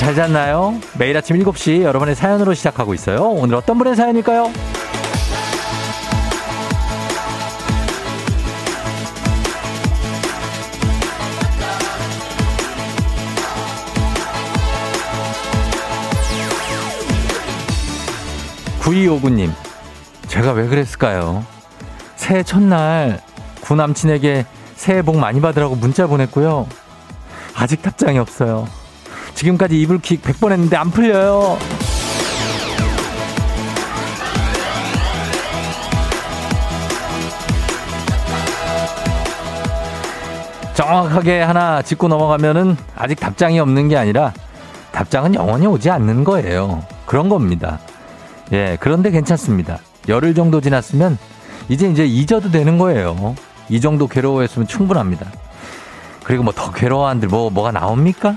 잘 잤나요? 매일 아침 7시 여러분의 사연으로 시작하고 있어요. 오늘 어떤 분의 사연일까요? 9259님, 제가 왜 그랬을까요? 새해 첫날 구 남친에게 새해 복 많이 받으라고 문자 보냈고요. 아직 답장이 없어요. 지금까지 이불킥 100번 했는데 안 풀려요. 정확하게 하나 짚고 넘어가면은 아직 답장이 없는 게 아니라 답장은 영원히 오지 않는 거예요. 그런 겁니다. 예, 그런데 괜찮습니다. 열흘 정도 지났으면 이제 이제 잊어도 되는 거예요. 이 정도 괴로워했으면 충분합니다. 그리고 뭐 더 괴로워한들 뭐 뭐가 나옵니까?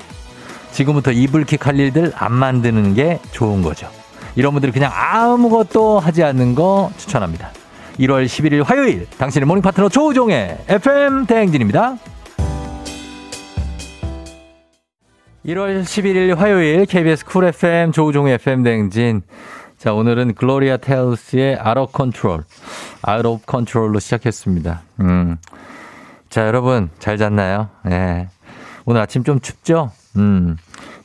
지금부터 이불킥 할 일들 안 만드는 게 좋은 거죠. 이런 분들이 그냥 아무것도 하지 않는 거 추천합니다. 1월 11일 화요일 당신의 morning 파트너 조우종의 FM 대행진입니다. 1월 11일 화요일 KBS 쿨 FM 조우종의 FM 대행진 자, 오늘은 글로리아 테일스의 Control, Out of Control로 시작했습니다. 음. 자, 여러분, 잘 잤나요? 예. 네. 오늘 아침 좀 춥죠? 음.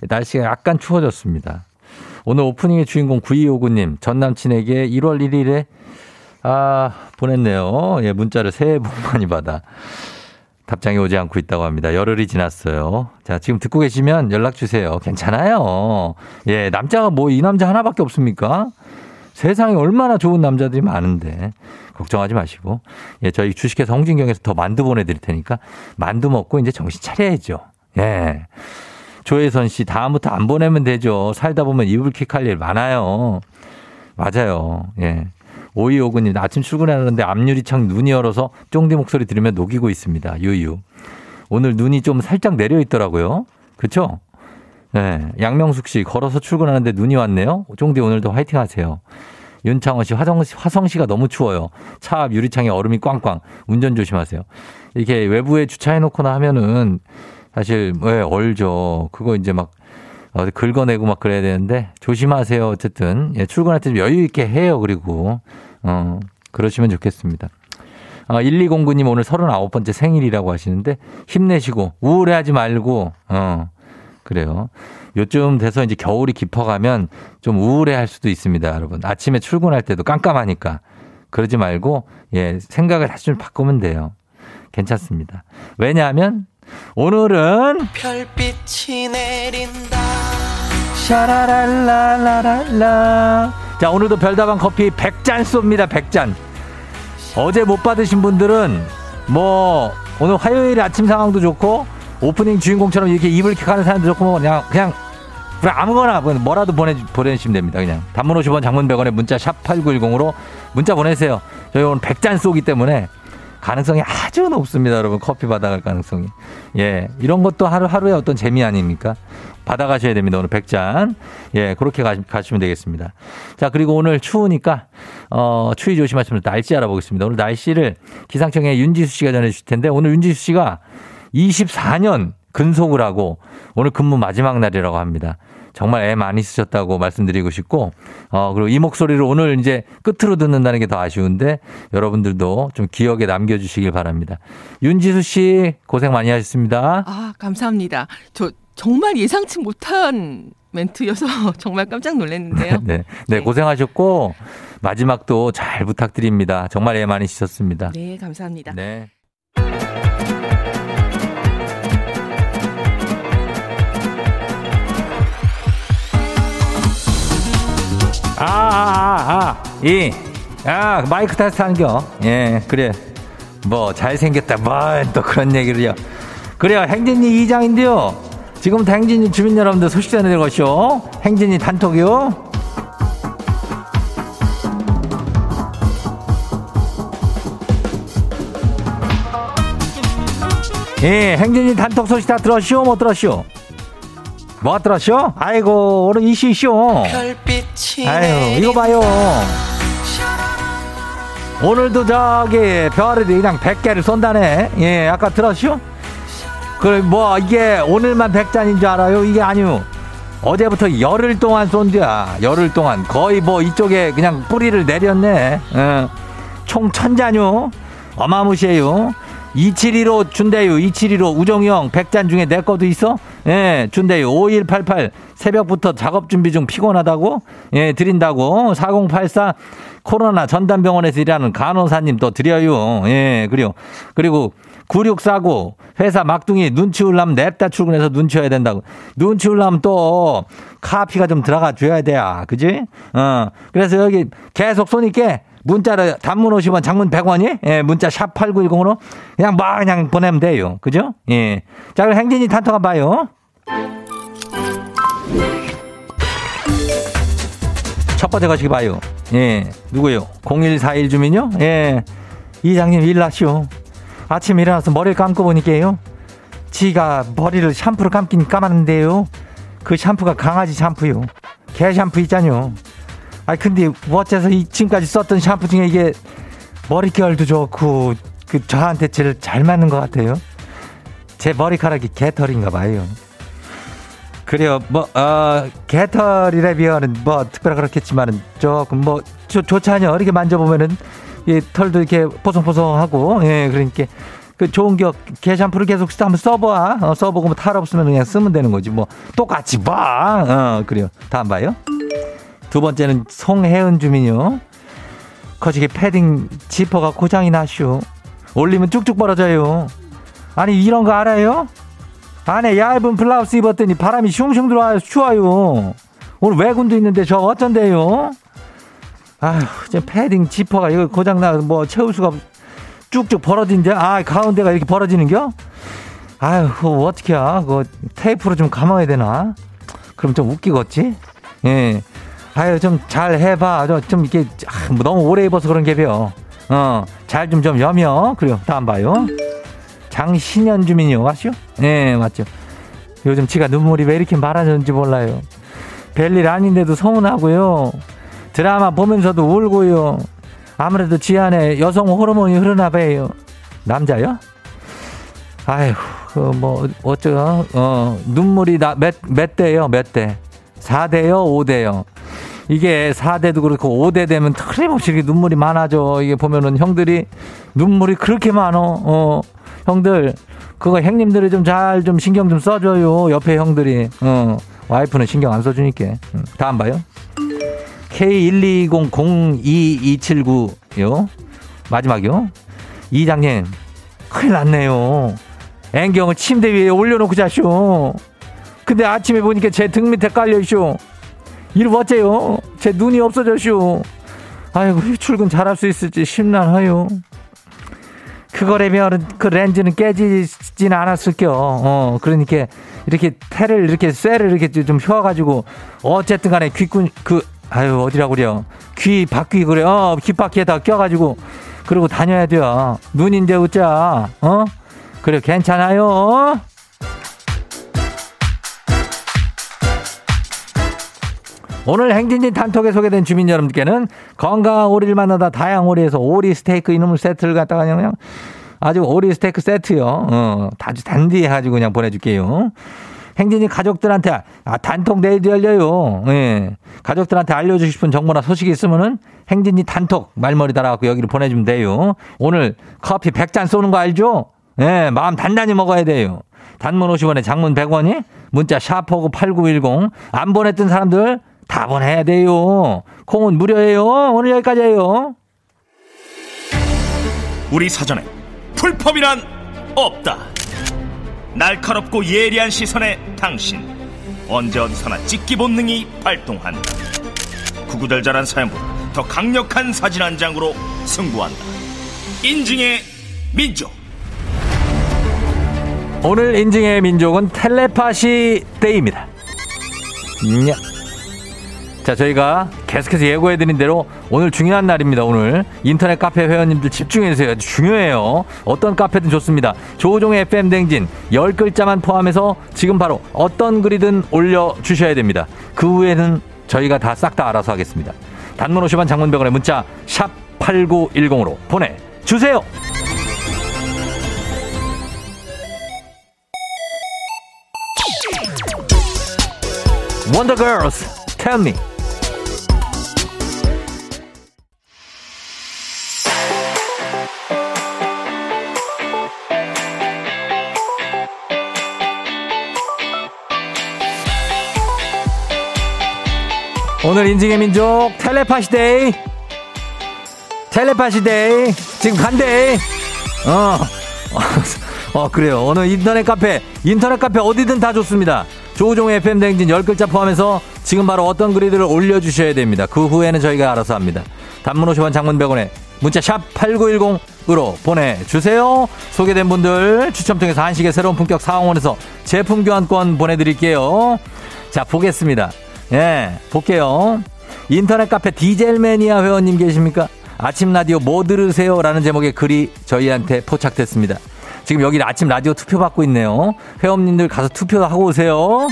날씨가 약간 추워졌습니다. 오늘 오프닝의 주인공 9259님, 전 남친에게 1월 1일에, 아, 보냈네요. 예, 문자를 새해 복 많이 받아. 답장이 오지 않고 있다고 합니다. 열흘이 지났어요. 자, 지금 듣고 계시면 연락 주세요. 괜찮아요. 예, 남자가 뭐 이 남자 하나밖에 없습니까? 세상에 얼마나 좋은 남자들이 많은데 걱정하지 마시고 예, 저희 주식회사 홍진경에서 더 만두 보내드릴 테니까 만두 먹고 이제 정신 차려야죠. 예. 조혜선 씨 다음부터 안 보내면 되죠. 살다 보면 이불킥 할 일 많아요. 맞아요. 예. 오이오구님, 아침 출근하는데 앞유리창 눈이 열어서 쫑디 목소리 들으면 녹이고 있습니다. 유유. 오늘 눈이 좀 살짝 내려 있더라고요. 그쵸? 네. 양명숙 씨, 걸어서 출근하는데 눈이 왔네요. 쫑디 오늘도 화이팅 하세요. 윤창원 씨, 화성, 화성 씨가 너무 추워요. 차 앞 유리창에 얼음이 꽝꽝. 운전 조심하세요. 이렇게 외부에 주차해놓거나 하면은 사실, 왜, 네, 얼죠. 그거 이제 막 어디 긁어내고 막 그래야 되는데 조심하세요. 어쨌든 예, 출근할 때 좀 여유 있게 해요. 그리고 어 그러시면 좋겠습니다. 어, 1209님 오늘 39번째 생일이라고 하시는데 힘내시고 우울해하지 말고 어 그래요. 요즘 돼서 이제 겨울이 깊어가면 좀 우울해할 수도 있습니다, 여러분. 아침에 출근할 때도 깜깜하니까 그러지 말고 예 생각을 다시 좀 바꾸면 돼요. 괜찮습니다. 왜냐하면 오늘은 별빛이 내린다. 샤라랄라라랄라. 자, 오늘도 별다방 커피 100잔 쏩니다. 100잔. 어제 못 받으신 분들은 뭐 오늘 화요일 아침 상황도 좋고 오프닝 주인공처럼 이렇게 입을 킥 하는 사람도 좋고 뭐 그냥 그냥 그냥 아무거나 뭐라도 보내 보내주시면 됩니다. 그냥 단문 50원 장문 100원에 문자 샵 8910으로 문자 보내세요. 저희 오늘 100잔 쏘기 때문에 가능성이 아주 높습니다, 여러분. 커피 받아갈 가능성이. 예. 이런 것도 하루, 하루의 어떤 재미 아닙니까? 받아가셔야 됩니다. 오늘 100잔. 예, 그렇게 가, 가시 면 되겠습니다. 자, 그리고 오늘 추우니까, 어, 추위 조심하시면 날씨 알아보겠습니다. 오늘 날씨를 기상청에 윤지수 씨가 전해주실 텐데, 오늘 윤지수 씨가 24년 근속을 하고, 오늘 근무 마지막 날이라고 합니다. 정말 애 많이 쓰셨다고 말씀드리고 싶고, 어, 그리고 이 목소리를 오늘 이제 끝으로 듣는다는 게 더 아쉬운데, 여러분들도 좀 기억에 남겨주시길 바랍니다. 윤지수 씨, 고생 많이 하셨습니다. 아, 감사합니다. 저 정말 예상치 못한 멘트여서 정말 깜짝 놀랐는데요. 네, 네, 고생하셨고, 마지막도 잘 부탁드립니다. 정말 애 많이 쓰셨습니다. 네, 감사합니다. 네. 아, 아, 아, 아, 이, 아, 마이크 테스트 하는겨. 예, 그래. 뭐, 잘생겼다. 뭐, 또 그런 얘기를요. 그래요, 행진이 이장인데요. 지금부터 행진이 주민 여러분들 소식 전해드릴 것이요. 행진이 단톡이요. 예, 행진이 단톡 소식 다 들었쇼? 못 들었쇼? 뭐 들었쇼? 아이고, 오늘 이슈쇼. 아유, 이거 봐요. 오늘도 저기 별이 그냥 100개를 쏜다네. 예, 아까 들었쇼? 그래, 뭐, 이게 오늘만 100잔인 줄 알아요? 이게 아니요. 어제부터 열흘 동안 쏜디야. 열흘 동안 거의 뭐 이쪽에 그냥 뿌리를 내렸네. 어. 총 천자뉴 어마무시해요. 2715 준대요. 2715 우정형 100잔 중에 내 것도 있어? 예, 준대요. 5188 새벽부터 작업 준비 중 피곤하다고? 예, 드린다고. 4084 코로나 전담병원에서 일하는 간호사님 또 드려요. 예, 그리고 그리고 9649 회사 막둥이 눈치 올라면 냅다 출근해서 눈치워야 된다고. 눈치 올라면 또 카피가 좀 들어가 줘야 돼야. 그지? 어. 그래서 여기 계속 쏘니까 문자로 단문 50원 장문 100원이 예, 문자 샵 8910으로 그냥 뭐 그냥 보내면 돼요. 그죠? 예. 자, 그럼 행진이 한번 봐요. 첫 번째 거시기 봐요. 예. 누구요? 0141 주민요? 예. 이장님 일나시오. 아침 일어나서 머리를 감고 보니까요. 지가 머리를 샴푸로 감긴 감았는데요. 그 샴푸가 강아지 샴푸요. 개 샴푸 있잖요. 아 근데 어째서 이 지금까지 썼던 샴푸 중에 이게 머릿결도 좋고 그 저한테 제일 잘 맞는 것 같아요. 제 머리카락이 개털인가 봐요. 그래요. 뭐, 어, 개털이라 비하는 뭐, 특별히 그렇겠지만은 조금 뭐, 좋, 좋지 않요 이렇게 만져보면은, 이 털도 이렇게 포송포송하고, 예, 그러니까, 그 좋은 겨, 개 샴푸를 계속 한번 써봐. 어, 써보고 뭐 탈 없으면 그냥 쓰면 되는 거지. 뭐, 똑같이 봐. 어, 그래요. 다음 봐요. 두 번째는 송혜은 주민요. 거시기 패딩 지퍼가 고장이 나쇼. 올리면 쭉쭉 벌어져요. 아니, 이런 거 알아요? 안에 얇은 블라우스 입었더니 바람이 슝슝 들어와요. 추워요. 오늘 외군도 있는데 저 어쩐데요? 아휴, 저 패딩 지퍼가 이거 고장나, 뭐, 채울 수가 쭉쭉 벌어진데? 아, 가운데가 이렇게 벌어지는겨? 아휴, 그거 어떻게 야 그거 테이프로 좀 감아야 되나? 그럼 좀 웃기겠지? 예. 아유, 좀 잘 해봐. 좀 아, 뭐 너무 오래 입어서 그런 게벼. 어, 잘 좀 좀 여며. 그래요. 다음 봐요. 장신현 주민이요. 맞죠? 네, 맞죠. 요즘 지가 눈물이 왜 이렇게 많아졌는지 몰라요. 별일 아닌데도 서운하고요. 드라마 보면서도 울고요. 아무래도 지 안에 여성 호르몬이 흐르나 봐요. 남자요? 아휴, 그, 뭐, 어쩌, 어, 눈물이 나, 몇, 몇 대요, 몇 대? 4대요, 5대요? 이게 4대도 그렇고 5대 되면 틀림없이 이렇게 눈물이 많아져. 이게 보면은 형들이 눈물이 그렇게 많어. 어, 형들, 그거 형님들이 좀 잘좀 좀 신경 좀 써줘요. 옆에 형들이. 어, 와이프는 신경 안 써주니까. 음, 다음 봐요. K120022279요. 마지막이요. 이장님, 큰일 났네요. 앵경을 침대 위에 올려놓고 자쇼. 근데 아침에 보니까 제 등 밑에 깔려있쇼. 이를 어째요? 제 눈이 없어졌쇼. 아이고, 출근 잘할 수 있을지 심란하요. 그거라면 그 렌즈는 깨지진 않았을겨. 어, 그러니까 이렇게 테를 이렇게 쇠를 이렇게 좀 휘어가지고 어쨌든 간에 귀꾼 그 아유 어디라고 그래요. 귀 바퀴 그래. 어, 귀 바퀴에다 껴가지고 그러고 다녀야 돼요. 눈인데 웃자. 어? 그래 괜찮아요. 오늘 행진진 단톡에 소개된 주민 여러분께는 건강한 오리를 만나다 다양 오리에서 오리 스테이크 이놈을 세트를 갖다가 그냥 아주 오리 스테이크 세트요. 어, 아주 단디해가지고 그냥 보내줄게요. 행진이 가족들한테 아, 단톡 내일도 열려요. 예. 가족들한테 알려주고 싶은 정보나 소식이 있으면은 행진이 단톡 말머리 달아갖고 여기로 보내주면 돼요. 오늘 커피 100잔 쏘는 거 알죠? 예, 마음 단단히 먹어야 돼요. 단문 50원에 장문 100원이 문자 샤퍼고 8910 안 보냈던 사람들 다 보내야 돼요. 콩은 무료예요. 오늘 여기까지예요. 우리 사전에 불펌이란 없다. 날카롭고 예리한 시선의 당신 언제 어디서나 찍기 본능이 발동한다. 구구절절한 사연보다 더 강력한 사진 한 장으로 승부한다. 인증의 민족. 오늘 인증의 민족은 텔레파시 데이입니다. 냐. 자, 저희가 계속해서 예고해드린 대로 오늘 중요한 날입니다. 오늘 인터넷 카페 회원님들 집중해주세요. 중요해요. 어떤 카페든 좋습니다. 조우종의 FM 댕진 10글자만 포함해서 지금 바로 어떤 글이든 올려주셔야 됩니다. 그 후에는 저희가 다 싹 다 알아서 하겠습니다. 단문 50원 장문병원의 문자 샵 8910으로 보내주세요. Girls, Tell Me. 오늘 인증의 민족 텔레파시 데이. 텔레파시 데이. 지금 간대. 어. 어 그래요. 오늘 인터넷 카페 인터넷 카페 어디든 다 좋습니다. 조우종의 FM 댕진 10글자 포함해서 지금 바로 어떤 글들을 올려주셔야 됩니다. 그 후에는 저희가 알아서 합니다. 단문 50원 장문 100원에 문자 샵 8910으로 보내주세요. 소개된 분들 추첨 통해서 한식의 새로운 품격 사원에서 제품 교환권 보내드릴게요. 자 보겠습니다 예, 볼게요. 인터넷 카페 디젤매니아 회원님 계십니까? 아침 라디오 뭐 들으세요? 라는 제목의 글이 저희한테 포착됐습니다. 지금 여기 아침 라디오 투표 받고 있네요. 회원님들 가서 투표하고 오세요.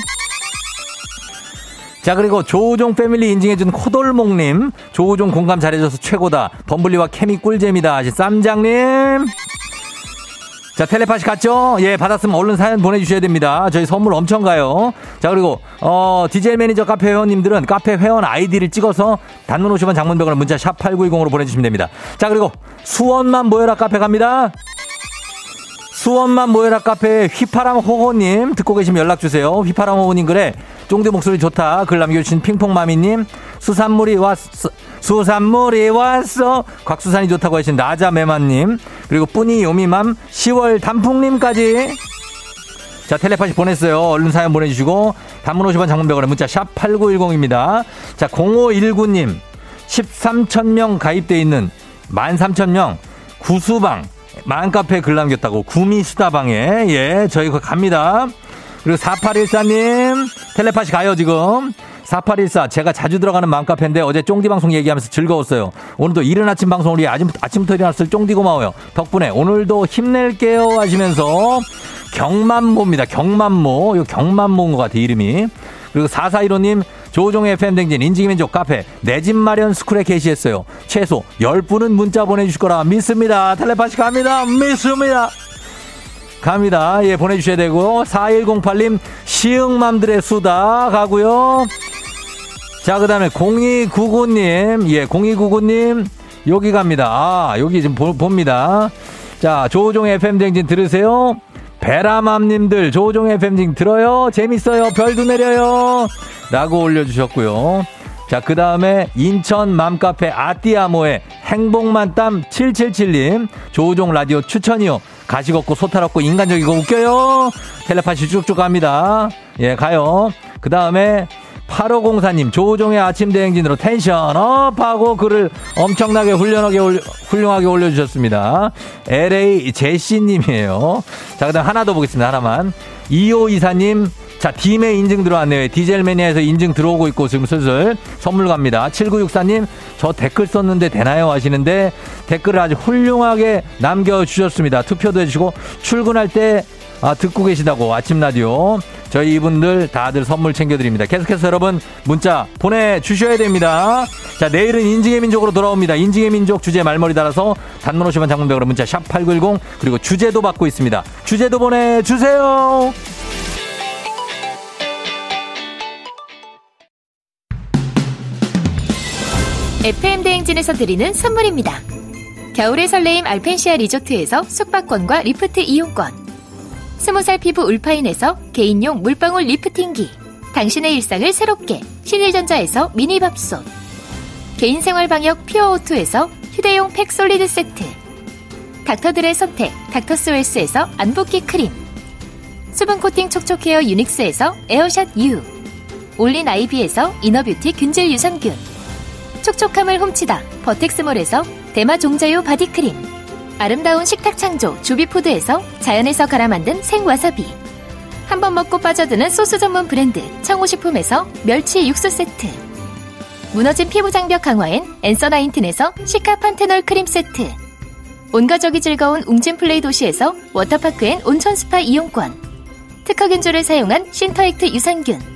자, 그리고 조우종 패밀리 인증해준 코돌목님. 조우종 공감 잘해줘서 최고다. 범블리와 케미 꿀잼이다. 쌈장님. 자, 텔레파시 갔죠? 예, 받았으면 얼른 사연 보내주셔야 됩니다. 저희 선물 엄청 가요. 자, 그리고, 어, 디젤 매니아 카페 회원님들은 카페 회원 아이디를 찍어서 단문 50원 장문 백 원 문자 샵 8910으로 보내주시면 됩니다. 자, 그리고 수원만 모여라 카페 갑니다. 수원만 모여라 카페 휘파람 호호님 듣고 계시면 연락주세요. 휘파람 호호님 글에 쫑디 목소리 좋다. 글 남겨주신 핑퐁마미님 수산물이 왔어. 수산물이 왔어. 곽수산이 좋다고 하신 나자매마님. 그리고 뿌니 요미맘 10월 단풍님까지. 자, 텔레파시 보냈어요. 얼른 사연 보내주시고. 단문 50원 장문병원에 문자 샵 8910입니다. 자, 0519님. 13,000명 가입돼 있는 13,000명 구수방 만카페 글 남겼다고 구미수다방에 예 저희 거 갑니다 그리고 4814님 텔레파시 가요 지금 4814 제가 자주 들어가는 맘카페인데 어제 쫑디 방송 얘기하면서 즐거웠어요 오늘도 이른 아침 방송을 위해 아침, 아침부터 일어났을 쫑디 고마워요 덕분에 오늘도 힘낼게요 하시면서 경만모입니다 경만모 이 경만모인 것 같아 이름이 그리고 4415님 조종의 FM댕진 인지민족 카페 내 집 마련 스쿨에 게시했어요. 최소 10분은 문자 보내주실 거라 믿습니다. 텔레파시 갑니다. 믿습니다. 갑니다. 예, 보내주셔야 되고 4108님 시흥맘들의 수다 가고요. 자, 그 다음에 0299님 예, 0299님 여기 갑니다. 아, 여기 지금 보, 봅니다. 자, 조종의 FM댕진 들으세요. 베라맘님들 조종 FM징 들어요? 재밌어요? 별도 내려요? 라고 올려주셨고요. 자, 그 다음에 인천 맘카페 아띠아모의 행복만땀 777님 조종 라디오 추천이요. 가식 없고 소탈 없고 인간적이고 웃겨요. 텔레파시 쭉쭉 갑니다. 예, 가요. 그 다음에 8504님, 조우종의 아침 대행진으로 tension up 하고 글을 엄청나게 훌륭하게, 올려, 훌륭하게 올려주셨습니다. LA 제시님이에요. 자, 그 다음 하나 더 보겠습니다. 하나만. 2524님, 자, 팀에 인증 들어왔네요. 디젤 매니아에서 인증 들어오고 있고 지금 슬슬 선물 갑니다. 7964님, 저 댓글 썼는데 되나요? 하시는데 댓글을 아주 훌륭하게 남겨주셨습니다. 투표도 해주시고 출근할 때 아, 듣고 계시다고 아침 라디오 저희 이분들 다들 선물 챙겨드립니다. 계속해서 여러분 문자 보내주셔야 됩니다. 자 내일은 인증의 민족으로 돌아옵니다. 인증의 민족 주제 말머리 달아서 단문 50원 장문백으로 문자 샵8910 그리고 주제도 받고 있습니다. 주제도 보내주세요. FM 대행진에서 드리는 선물입니다. 겨울의 설레임 알펜시아 리조트에서 숙박권과 리프트 이용권. 스무 살 피부 울파인에서 개인용 물방울 lifting기. 당신의 일상을 새롭게 신일전자에서 미니밥솥. 개인생활 방역 퓨어오투에서 휴대용 팩솔리드 세트. 닥터들의 선택 닥터스웰스에서 안붓기 크림. 수분 코팅 촉촉 헤어 유닉스에서 에어샷 U. 올린 아이비에서 inner beauty 균질 유산균. 촉촉함을 훔치다 버텍스몰에서 대마 종자유 body cream 아름다운 식탁 창조 주비푸드에서 자연에서 갈아 만든 생와사비 한 번 먹고 빠져드는 소스 전문 브랜드 청호식품에서 멸치 육수 세트 무너진 피부 장벽 강화엔 앤서 나인틴에서 cica panthenol 크림 세트 온가족이 즐거운 웅진플레이 도시에서 워터파크 and 온천 스파 이용권 특허균주를 사용한 신터액트 유산균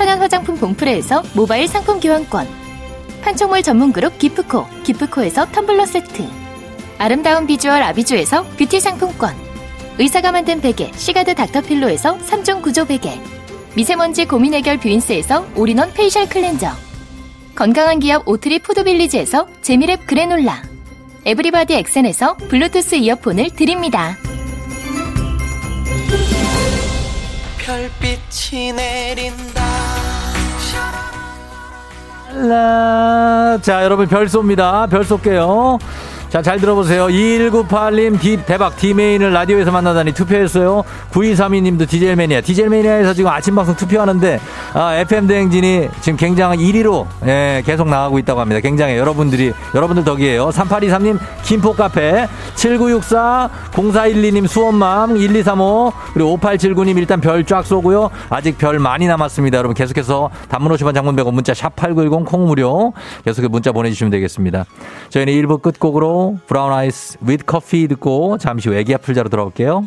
천연 화장품 봉프레에서 모바일 상품 교환권. 판촉물 전문 그룹 기프코 기프코에서 텀블러 세트. 아름다운 비주얼 아비주에서 뷰티 상품권. 의사가 만든 베개 시가드 닥터필로에서 3종 구조 베개. 미세먼지 고민 해결 뷰인스에서 all-in-one facial cleanser. 건강한 기업 오트리 푸드빌리지에서 재미랩 그래놀라. 에브리바디 엑센에서 블루투스 이어폰을 드립니다. 별빛이 내린다. 라. 자, 여러분 별 쏩니다. 별 쏠게요. 자, 잘 들어보세요. 2198님, 디, 대박, 디메인을 라디오에서 만나다니 투표했어요. 9232님도 디젤매니아. 디젤매니아에서 지금 아침 방송 투표하는데, 아, FM대행진이 지금 굉장한 1위로, 예, 계속 나가고 있다고 합니다. 굉장히 여러분들이, 여러분들 덕이에요. 3823님, 김포카페. 7964, 0412님, 수원맘. 1235, 그리고 5879님 일단 별 쫙 쏘고요. 아직 별 많이 남았습니다. 여러분 계속해서 단문 50원 장문 100원 문자 샵8910 콩 무료 계속해서 문자 보내주시면 되겠습니다. 저희는 1부 끝곡으로 브라운 아이스 with 커피 듣고 잠시 후 애기 아플 자로 돌아올게요.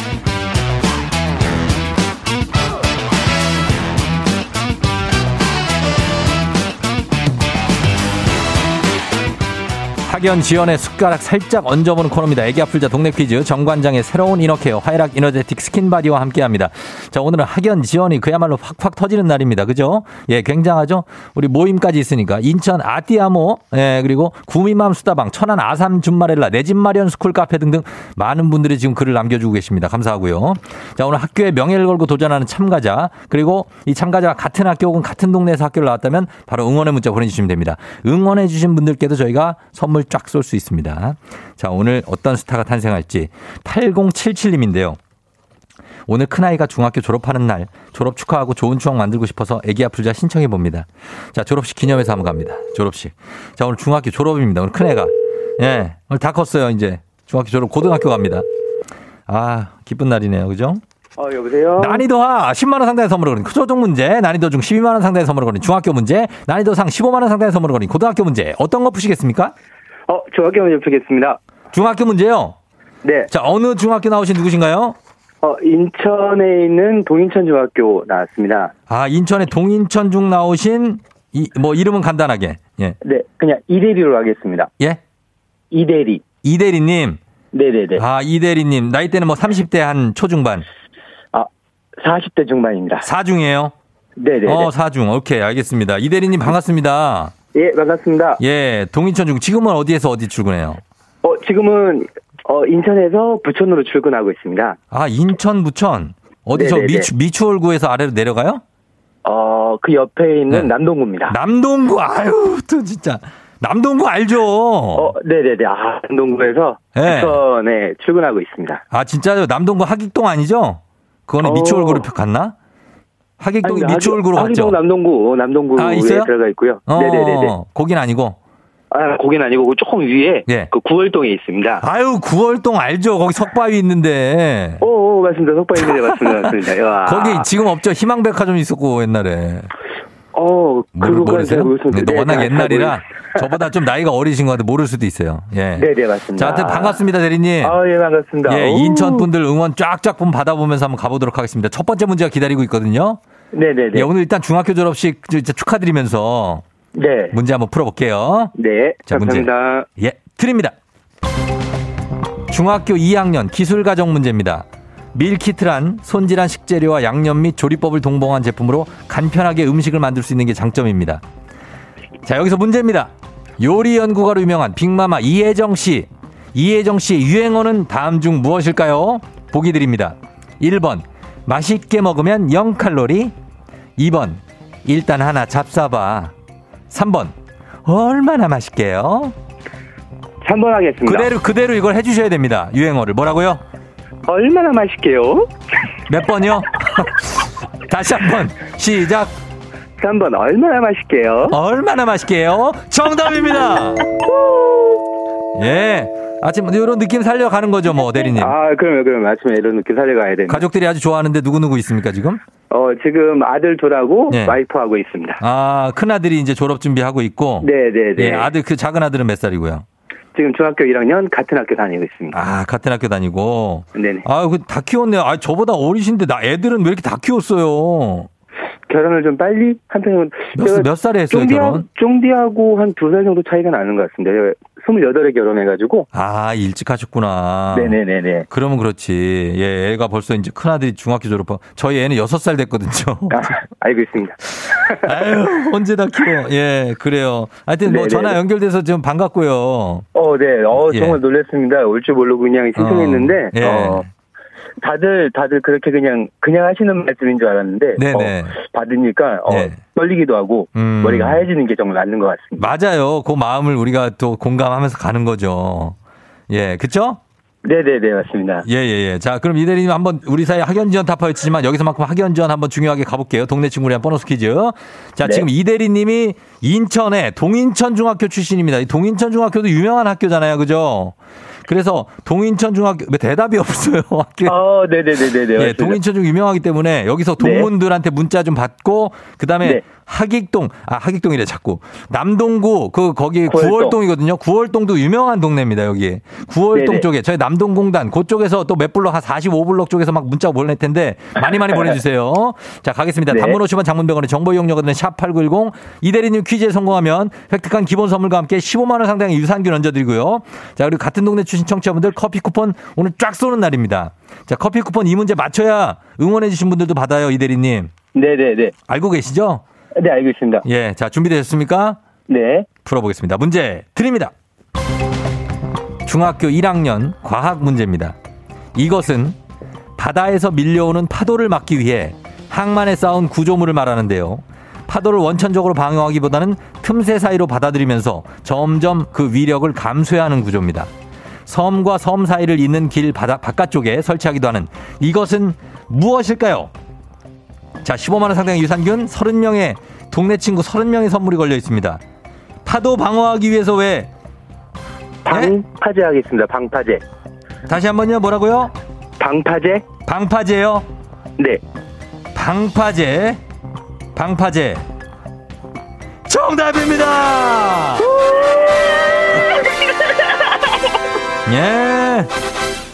학연 지연의 숟가락 살짝 얹어보는 코너입니다. 애기야 풀자 동네 퀴즈 정관장의 새로운 inner care 화애락 이너제틱 스킨바디와 함께합니다. 자 오늘은 학연 지연이 그야말로 팍팍 터지는 날입니다. 그죠? 예 굉장하죠. 우리 모임까지 있으니까 인천 아띠아모 예 그리고 구미맘 수다방 천안 아삼 준마렐라 내 집 마련 스쿨 카페 등등 많은 분들이 지금 글을 남겨주고 계십니다. 감사하고요. 자 오늘 학교의 명예를 걸고 도전하는 참가자 그리고 이 참가자가 같은 학교 혹은 같은 동네에서 학교를 나왔다면 바로 응원의 문자 보내주시면 됩니다. 응원해 주신 분들께도 저희가 선물 쫙 쏠 수 있습니다. 자, 오늘 어떤 스타가 탄생할지 8077님인데요. 오늘 큰아이가 중학교 졸업하는 날 졸업 축하하고 좋은 추억 만들고 싶어서 애기 아플자 신청해 봅니다. 자, 졸업식 기념해서 한번 갑니다. 졸업식. 자, 오늘 중학교 졸업입니다. 오늘 큰애가. 예, 오늘 다 컸어요, 이제. 중학교 졸업 고등학교 갑니다. 아, 기쁜 날이네요. 그죠? 어, 여보세요? 난이도 하 10만원 상당의 선물을 거린 초중 문제, 난이도 중 12만원 상당의 선물을 거린 중학교 문제, 난이도 상 15만원 상당의 선물을 거린 고등학교 문제. 어떤 거 푸시겠습니까? 어, 중학교 문제 풀겠습니다. 중학교 문제요? 네. 자, 어느 중학교 나오신 누구신가요? 어, 인천에 있는 동인천 중학교 나왔습니다. 아, 인천의 동인천 중 나오신, 이, 뭐, 이름은 간단하게. 예. 네, 그냥 이대리로 하겠습니다. 예? 이대리. 이대리 님. 네 네 네. 아, 이대리 님. 나이대는 뭐 30대 한 초중반. 아, 40대 중반입니다. 사중이에요? 네네네. 어, 사중. 오케이, 알겠습니다. 이대리 님 반갑습니다. 예, 반갑습니다. 예, 동인천 중. 지금은 어디에서 어디 출근해요? 어, 지금은, 어, 인천에서 부천으로 출근하고 있습니다. 아, 인천, 부천. 어디서 네네네. 미추, 미추홀구에서 아래로 내려가요? 어, 그 옆에 있는 네. 남동구입니다. 남동구, 아유, 또 진짜. 남동구 알죠? 어, 네네네. 아, 남동구에서 네. 부천에 출근하고 있습니다. 아, 진짜요? 남동구 하객동 아니죠? 그거는 어. 미추홀구로 갔나? 하객동이 아니, 미추홀구로 갔죠? 하기동 남동구, 남동구에 아, 있어요? 들어가 있고요. 어, 네네네네. 거긴 아니고. 아, 거긴 아니고 그 조금 위에 예. 그 구월동에 있습니다. 아유, 구월동 알죠? 거기 석바위 있는데. 오, 오 맞습니다. 속바 있는데 맞습니다. 맞습니다. 와. 거기 지금 없죠? 희망백화점 있었고, 옛날에. 어, 모르, 모르세요? 네, 또 네, 워낙 잘 옛날이라 저보다 좀 나이가 어리신 것 같은데 모를 수도 있어요. 예. 네, 네, 맞습니다. 자, 하여튼 반갑습니다, 대리님. 아, 예, 반갑습니다. 예, 오. 인천 분들 응원 쫙쫙 좀 받아보면서 한번 가보도록 하겠습니다. 첫 번째 문제가 기다리고 있거든요. 네, 네, 네. 예, 오늘 일단 중학교 졸업식 축하드리면서 네. 문제 한번 풀어볼게요. 네, 자, 문제. 감사합니다. 예, 드립니다. 중학교 2학년 기술가정 문제입니다. 밀키트란 손질한 식재료와 양념 및 조리법을 동봉한 제품으로 간편하게 음식을 만들 수 있는 게 장점입니다. 자, 여기서 문제입니다. 요리 연구가로 유명한 빅마마 이혜정 씨. 이혜정 씨의 유행어는 다음 중 무엇일까요? 보기 드립니다. 1번, 맛있게 먹으면 0칼로리. 2번, 일단 하나 잡숴봐. 3번, 얼마나 맛있게요? 3번 하겠습니다. 그대로 그대로 이걸 해주셔야 됩니다. 유행어를 뭐라고요? 얼마나 맛있게요? 몇 번요? 다시 한 번 시작. 3번 얼마나 맛있게요? 얼마나 맛있게요? 정답입니다. 예. 아침 이런 느낌 살려가는 거죠, 뭐 대리님. 아, 그러면 그럼 아침에 이런 느낌 살려가야 되네. 가족들이 아주 좋아하는데 누구 누구 있습니까 지금? 어, 지금 아들 둘하고 네. 와이프하고 있습니다. 아, 큰 아들이 이제 졸업 준비하고 있고. 네, 네, 네. 예, 아들 그 작은 아들은 몇 살이고요? 지금 중학교 1학년 같은 학교 다니고 있습니다. 아, 같은 학교 다니고. 네네. 아, 그다 키웠네요. 아, 저보다 어리신데 나 애들은 왜 이렇게 다 키웠어요? 결혼을 좀 빨리 한편으로는 몇, 몇 살에 했어요, 결혼? 쫑디하고 한 두 살 정도 차이가 나는 것 같습니다. 28에 결혼해가지고. 아, 일찍 하셨구나. 네네네네. 그러면 그렇지. 예, 애가 벌써 이제 큰아들이 중학교 졸업하고, 저희 애는 6살 됐거든요. 아, 알고 있습니다. 아유, 언제 다 키워. 예, 그래요. 하여튼 뭐 네네네. 전화 연결돼서 좀 반갑고요. 어, 네. 어, 예. 정말 놀랐습니다. 올 줄 모르고 그냥 신청했는데, 어, 예. 어, 다들, 다들 그렇게 그냥, 그냥 하시는 말씀인 줄 알았는데, 네네. 어, 받으니까, 어, 네. 떨리기도 하고, 음. 머리가 하얘지는 게 정말 맞는 것 같습니다. 맞아요. 그 마음을 우리가 또 공감하면서 가는 거죠. 예, 그쵸? 네네네, 맞습니다. 예, 예, 예. 자, 그럼 이 대리님 한번 우리 사이 학연 지원 타파였지만 여기서만큼 학연 지원 한번 중요하게 가볼게요. 동네 친구랑 보너스 퀴즈. 자, 네. 지금 이 대리님이 인천의 동인천 중학교 출신입니다. 이 동인천 중학교도 유명한 학교잖아요. 그죠? 그래서 동인천 중학교, 왜 대답이 없어요. 어, 네네네네네. 예, 맞습니다. 동인천 중 유명하기 때문에 여기서 네. 동문들한테 문자 좀 받고 그다음에 네. 하익동 아 하익동이래 자꾸 남동구 그 거기 구월동. 구월동 이거든요. 구월동도 유명한 동네입니다 여기 구월동. 쪽에 저희 남동공단 그쪽에서 또 몇 블럭 한 45블럭 쪽에서 막 문자 보낼 텐데 많이 많이 보내주세요. 자 가겠습니다. 네. 단문 50원 장문병원의 정보 이용료가 드는 샵8910 이대리님 퀴즈에 성공하면 획득한 기본 선물과 함께 15만 원 상당의 유산균 얹어드리고요. 자 그리고 같은 동네 출신 청취자분들 커피 쿠폰 오늘 쫙 쏘는 날입니다. 자 커피 쿠폰 이 문제 맞춰야 응원해주신 분들도 받아요 이대리님. 네네네. 알고 계시죠? 네, 알고 있습니다. 예, 자 준비되셨습니까? 네. 풀어보겠습니다. 문제 드립니다. 중학교 1학년 과학 문제입니다. 이것은 바다에서 밀려오는 파도를 막기 위해 항만에 쌓은 구조물을 말하는데요. 파도를 원천적으로 방어하기보다는 틈새 사이로 받아들이면서 점점 그 위력을 감소하는 구조입니다. 섬과 섬 사이를 잇는 길 바다, 바깥쪽에 설치하기도 하는 이것은 무엇일까요? 자, 15만 원 상당의 유산균 30명의 동네 친구 30명의 선물이 걸려 있습니다. 파도 방어하기 위해서 왜 네? 방파제 하겠습니다. 방파제. 다시 한 번요. 뭐라고요? 방파제? 방파제요. 네. 방파제. 방파제. 정답입니다. 예.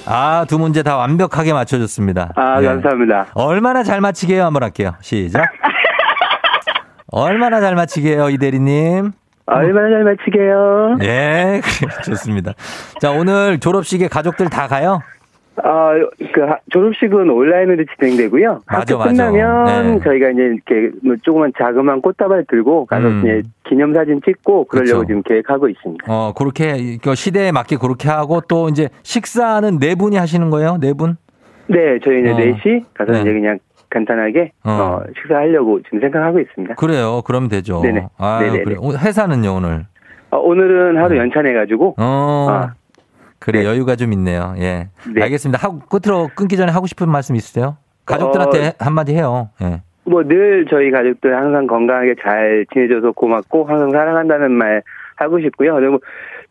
아, 두 문제 다 완벽하게 맞춰줬습니다. 아, 예. 감사합니다. 얼마나 잘 맞히게요? 한번 할게요. 시작. 얼마나 잘 맞히게요, 이 대리님? 얼마나 잘 맞히게요? 예, 좋습니다. 자, 오늘 졸업식에 가족들 다 가요? 아, 그 하- 졸업식은 온라인으로 진행되고요. 맞아, 학교 맞아. 끝나면 네. 저희가 이제 이렇게 뭐 조그만 자그마한 꽃다발 들고 가서 음. 이제 기념사진 찍고 그러려고 그쵸. 지금 계획하고 있습니다. 어, 그렇게, 그 시대에 맞게 그렇게 하고 또 이제 식사는 네 분이 하시는 거예요? 네 분? 네, 저희 이제 어. 넷이 가서 네. 이제 그냥 간단하게 어. 어, 식사하려고 지금 생각하고 있습니다. 그래요. 그러면 되죠. 네네. 아. 그래. 회사는요, 오늘? 어, 오늘은 하루 연찬해가지고 어. 아. 그래, 네. 여유가 좀 있네요. 예. 네. 알겠습니다. 하고, 끝으로 끊기 전에 하고 싶은 말씀 있으세요? 가족들한테 한마디 해요. 예. 뭐늘 저희 가족들 항상 건강하게 잘 지내줘서 고맙고 항상 사랑한다는 말 하고 싶고요. 그리고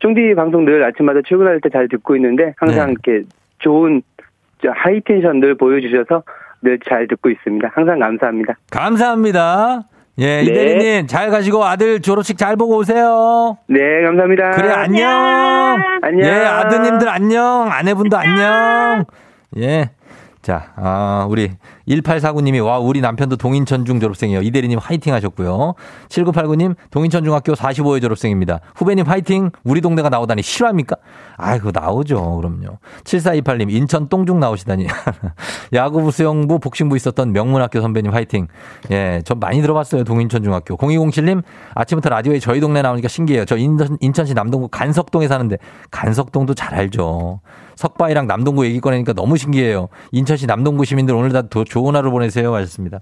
쫑디 방송 늘 아침마다 출근할 때 잘 듣고 있는데 항상 네. 이렇게 좋은 저 하이텐션 늘 보여주셔서 늘 잘 듣고 있습니다. 항상 감사합니다. 감사합니다. 예, 네. 이대리님 잘 가시고 아들 졸업식 잘 보고 오세요. 네, 감사합니다. 그래, 안녕. 안녕. 예, 아드님들 안녕. 아내분도 안녕. 예. 자, 아, 우리 1849님이 와, 우리 남편도 동인천중 졸업생이에요. 이대리님 화이팅 하셨고요. 7989님 동인천중학교 45회 졸업생입니다. 후배님 화이팅. 우리 동네가 나오다니 실화입니까? 아이고, 나오죠. 그럼요. 7428님 인천 똥중 나오시다니. 야구부 수영부 복싱부 있었던 명문학교 선배님 화이팅. 예, 저 많이 들어봤어요. 동인천중학교. 0207님 아침부터 라디오에 저희 동네 나오니까 신기해요. 저 인천, 인천시 남동구 간석동에 사는데 간석동도 잘 알죠. 석바이랑 남동구 얘기 꺼내니까 너무 신기해요. 인천시 남동구 시민들 오늘 다 도- 좋은 하루 보내세요. 하셨습니다.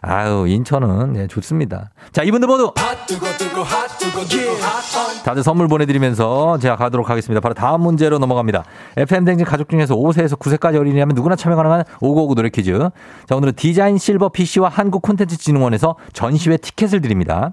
아유, 인천은 네, 좋습니다. 자, 이분들 모두 다들 선물 보내드리면서 제가 가도록 하겠습니다. 바로 다음 문제로 넘어갑니다. FM댕진 가족 중에서 5세에서 9세까지 어린이라면 누구나 참여 가능한 5959 노래 퀴즈. 자, 오늘은 디자인 실버 PC와 한국 콘텐츠 진흥원에서 전시회 티켓을 드립니다.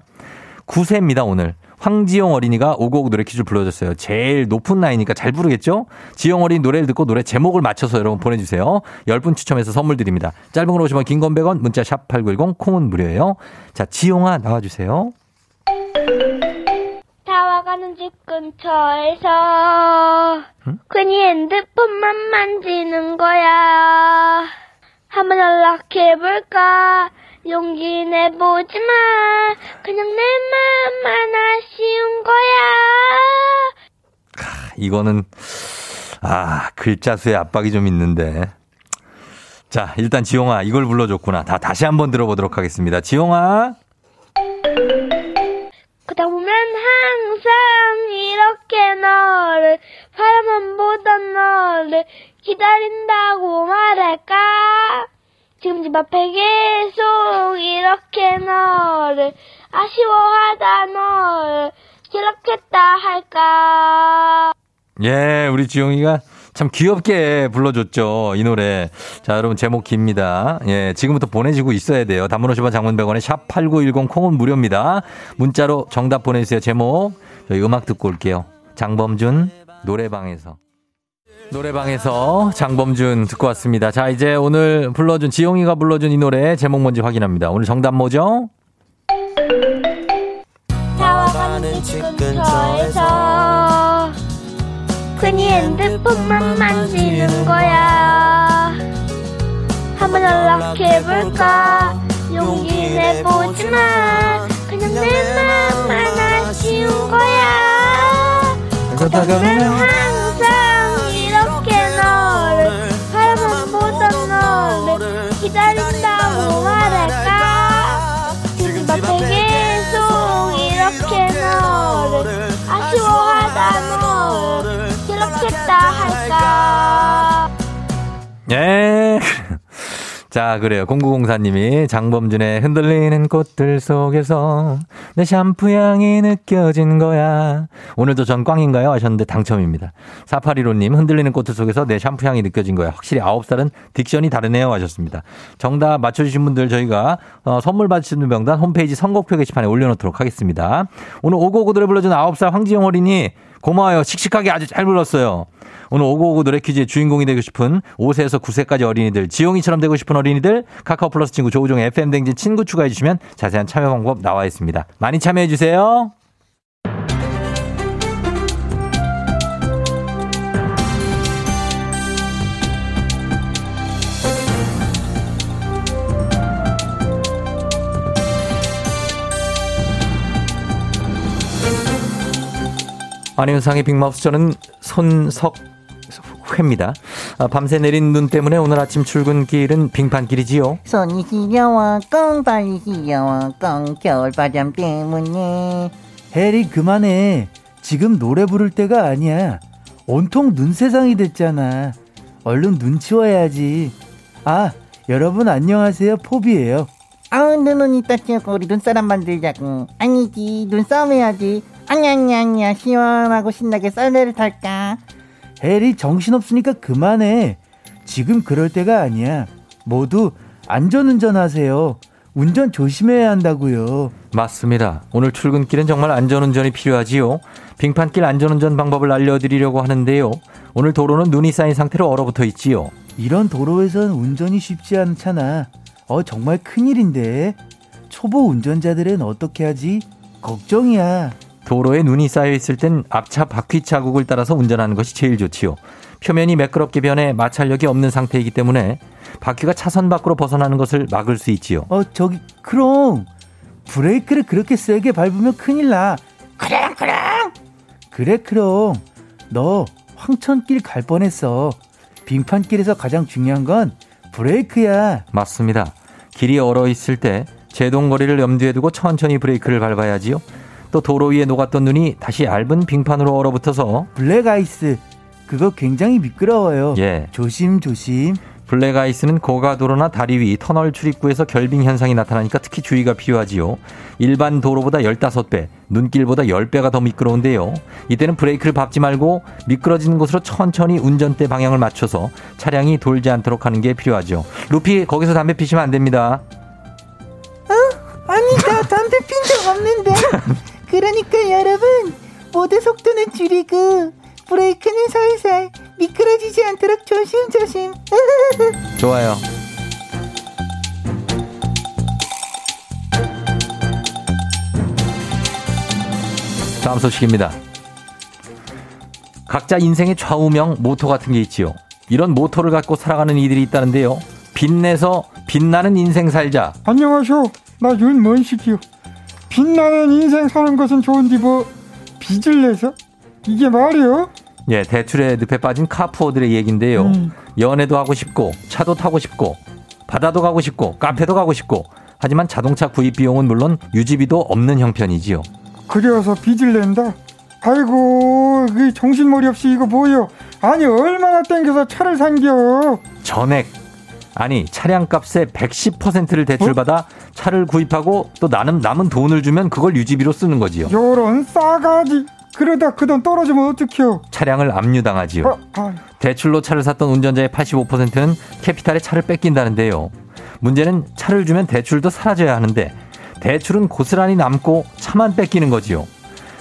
9세입니다, 오늘. 황지영 어린이가 5959 노래 퀴즈 불러줬어요. 제일 높은 나이니까 잘 부르겠죠? 지영 어린이 노래를 듣고 노래 제목을 맞춰서 여러분 보내주세요. 10분 추첨해서 선물 드립니다. 짧은 걸 오시면 긴건 100원, 문자 샵 8910, 콩은 무료예요. 자, 지영아 나와주세요. 다와가는 집 근처에서 괜히 핸드폰만 만지는 거야. 한번 연락해볼까? 용기 내보지만 그냥 내 맘만 아쉬운 거야. 이거는 아 글자 수에 압박이 좀 있는데. 자 일단 지용아 이걸 불러줬구나. 다 다시 한번 들어보도록 하겠습니다. 지용아? 그다 보면 항상 이렇게 너를 바라만 보던 너를 기다린다고 말할까? 지금 집 앞에 계속 이렇게 너를 아쉬워하다 너를 기록했다 할까? 예 우리 지용이가 참 귀엽게 불러줬죠 이 노래. 자 여러분 제목 깁니다. 예 지금부터 보내지고 있어야 돼요. 단문 50원 장문 100원에 샵8910 콩은 무료입니다. 문자로 정답 보내주세요 제목. 저희 음악 듣고 올게요. 장범준 노래방에서 노래방에서 장범준 듣고 왔습니다. 자, 이제 오늘 불러준, 지용이가 불러준 이 노래 제목 뭔지 확인합니다. 오늘 정답 뭐죠? 다와가는 집 근처에서 괜히 핸드폰만 만지는 거야 한번 연락해볼까 용기 내보지만 그냥 내 맘만 아쉬운 거야 그러다 보면 기다린다고 말할까? 지금 앞에 계속 이렇게 너를 아쉬워하다 너를 기록했다 할까? 예. 자, 그래요. 0904님이 장범준의 흔들리는 꽃들 속에서 내 샴푸 향이 느껴진 거야. 오늘도 전 꽝인가요? 하셨는데 당첨입니다. 4815님 흔들리는 꽃들 속에서 내 샴푸 향이 느껴진 거야. 확실히 9살은 딕션이 다르네요. 하셨습니다. 정답 맞춰주신 분들 저희가 어, 선물 받으시는 명단 홈페이지 선곡표 게시판에 올려놓도록 하겠습니다. 오늘 오고오고 노래 불러준 9살 황지영 어린이 고마워요. 씩씩하게 아주 잘 불렀어요. 오늘 오고오고 노래 퀴즈의 주인공이 되고 싶은 5세에서 9세까지 어린이들, 지용이처럼 되고 싶은 어린이들, 카카오 플러스 친구 조우종 FM 댕진 친구 추가해 주시면 자세한 참여 방법 나와 있습니다. 많이 참여해 주세요. 안윤상의 빅마우스 저는 손석 회입니다. 아, 밤새 내린 눈 때문에 오늘 아침 출근길은 빙판길이지요. 손이 시려워 꽁 발이 시려워 꽁 겨울바람 때문에 해리 그만해. 지금 노래 부를 때가 아니야. 온통 눈 세상이 됐잖아. 얼른 눈 치워야지. 아, 여러분 안녕하세요. 포비예요. 아우 눈은 이따 치우고 우리 눈사람 만들자고 아니지 눈싸움 해야지 아냐냐냐 시원하고 신나게 썰매를 탈까 해리 정신없으니까 그만해. 지금 그럴 때가 아니야. 모두 안전운전 하세요. 운전 조심해야 한다고요. 맞습니다. 오늘 출근길은 정말 안전운전이 필요하지요. 빙판길 안전운전 방법을 알려드리려고 하는데요. 오늘 도로는 눈이 쌓인 상태로 얼어붙어 있지요. 이런 도로에선 운전이 쉽지 않잖아. 어, 정말 큰일인데. 초보 운전자들은 어떻게 하지? 걱정이야. 도로에 눈이 쌓여 있을 땐 앞차 바퀴 자국을 따라서 운전하는 것이 제일 좋지요. 표면이 매끄럽게 변해 마찰력이 없는 상태이기 때문에 바퀴가 차선 밖으로 벗어나는 것을 막을 수 있지요. 어, 저기, 그럼 브레이크를 그렇게 세게 밟으면 큰일 나. 그럼, 그럼. 그래, 그럼. 너 황천길 갈 뻔했어. 빙판길에서 가장 중요한 건 브레이크야. 맞습니다. 길이 얼어 있을 때 제동거리를 염두에 두고 천천히 브레이크를 밟아야지요. 또 도로 위에 녹았던 눈이 다시 얇은 빙판으로 얼어붙어서 블랙 아이스. 그거 굉장히 미끄러워요. 예. 조심, 조심. 블랙 아이스는 고가도로나 다리 위 터널 출입구에서 결빙 현상이 나타나니까 특히 주의가 필요하지요. 일반 도로보다 15배, 눈길보다 10배가 더 미끄러운데요. 이때는 브레이크를 밟지 말고 미끄러지는 곳으로 천천히 운전대 방향을 맞춰서 차량이 돌지 않도록 하는 게 필요하죠. 루피 거기서 담배 피시면 안 됩니다. 아니 나 담배 핀 적 없는데 그러니까 여러분 모두 속도는 줄이고 브레이크는 살살 미끄러지지 않도록 조심조심 좋아요. 다음 소식입니다. 각자 인생의 좌우명 모토 같은 게 있지요. 이런 모토를 갖고 살아가는 이들이 있다는데요. 빛내서 빛나는 인생 살자. 안녕하쇼. 나 윤먼식이요. 빛나는 인생 사는 것은 좋은데 뭐 빚을 내서 이게 말이요? 예, 대출에 늪에 빠진 카푸어들의 얘기인데요. 음. 연애도 하고 싶고, 차도 타고 싶고, 바다도 가고 싶고, 카페도 가고 싶고, 하지만 자동차 구입 비용은 물론 유지비도 없는 형편이지요. 그래서 빚을 낸다. 아이고 그 정신머리 없이 이거 뭐요? 아니 얼마나 땡겨서 차를 산겨? 전액 아니 차량 값의 110%를 대출받아 차를 구입하고 또 나는 남은 돈을 주면 그걸 유지비로 쓰는 거지요. 요런 싸가지. 그러다 그 돈 떨어지면 어떡해요? 차량을 압류당하지요. 어, 아, 대출로 차를 샀던 운전자의 85%는 캐피탈에 차를 뺏긴다는데요. 문제는 차를 주면 대출도 사라져야 하는데 대출은 고스란히 남고 차만 뺏기는 거지요.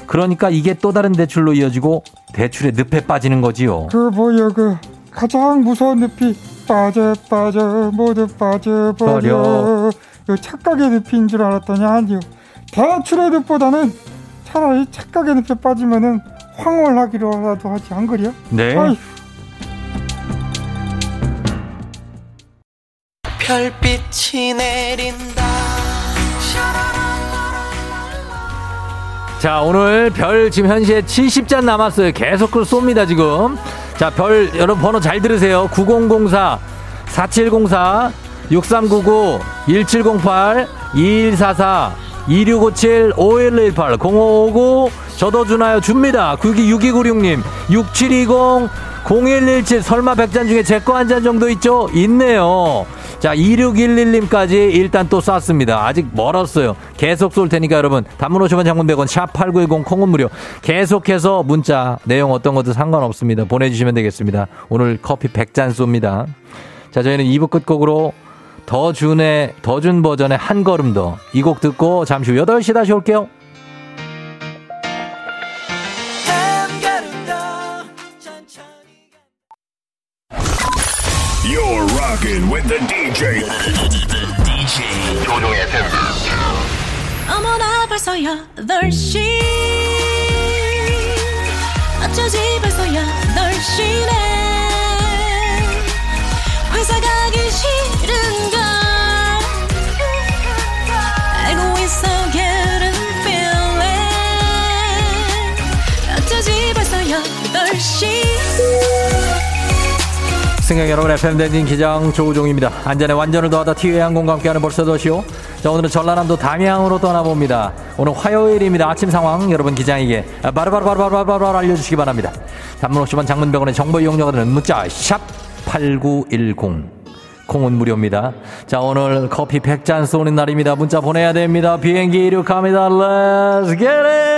그러니까 이게 또 다른 대출로 이어지고 대출의 늪에 빠지는 거지요. 그 뭐야 그 가장 무서운 늪이 빠져 빠져 모두 빠져버려. 버려. 그 착각의 늪인 줄 알았더니 아니요. 대출의 늪보다는 차라리 착각의 늪에 빠지면은 황홀하기로라도 하지 안 그래요? 네. 아휴. 별빛이 내린다. 자, 오늘 별 지금 현시에 70잔 남았어요. 계속 그걸 쏩니다, 지금. 자, 별 여러분 번호 잘 들으세요. 9004 4704 6399 1708 2144 2657 5118 0559 저도 주나요 줍니다. 6296님 6720 0117 설마 100잔 중에 제 거 한 잔 정도 있죠? 있네요. 자, 2611님까지 일단 또 쐈습니다. 아직 멀었어요. 계속 쏠 테니까 여러분, 단문 50원 장문 100원, 샵8910 콩은 무료. 계속해서 문자, 내용 어떤 것도 상관없습니다. 보내주시면 되겠습니다. 오늘 커피 100잔 쏩니다. 자, 저희는 2부 끝곡으로 더 준의, 더준 버전의 한 걸음 더. 이 곡 듣고 잠시 후 8시 다시 올게요. You're rocking with the DJ. DJ 조종의 FM. 어머나 벌써 8시 어쩌지 벌써 8시네 회사 가 승객 여러분, FM 댕진 기장 조우종입니다. 안전에 완전을 더하다 티웨이 항공과 함께하는 벌써 더시오. 자, 오늘은 전라남도 담양으로 떠나봅니다. 오늘 화요일입니다. 아침 상황 여러분 기장에게 바로바로바로바로바로 알려주시기 바랍니다. 단문 50원 장문병원의 정보 이용료가 드는 문자 샵 8910. 콩은 무료입니다. 자, 오늘 커피 100잔 쏘는 날입니다. 문자 보내야 됩니다. 비행기 이륙합니다. Let's get it!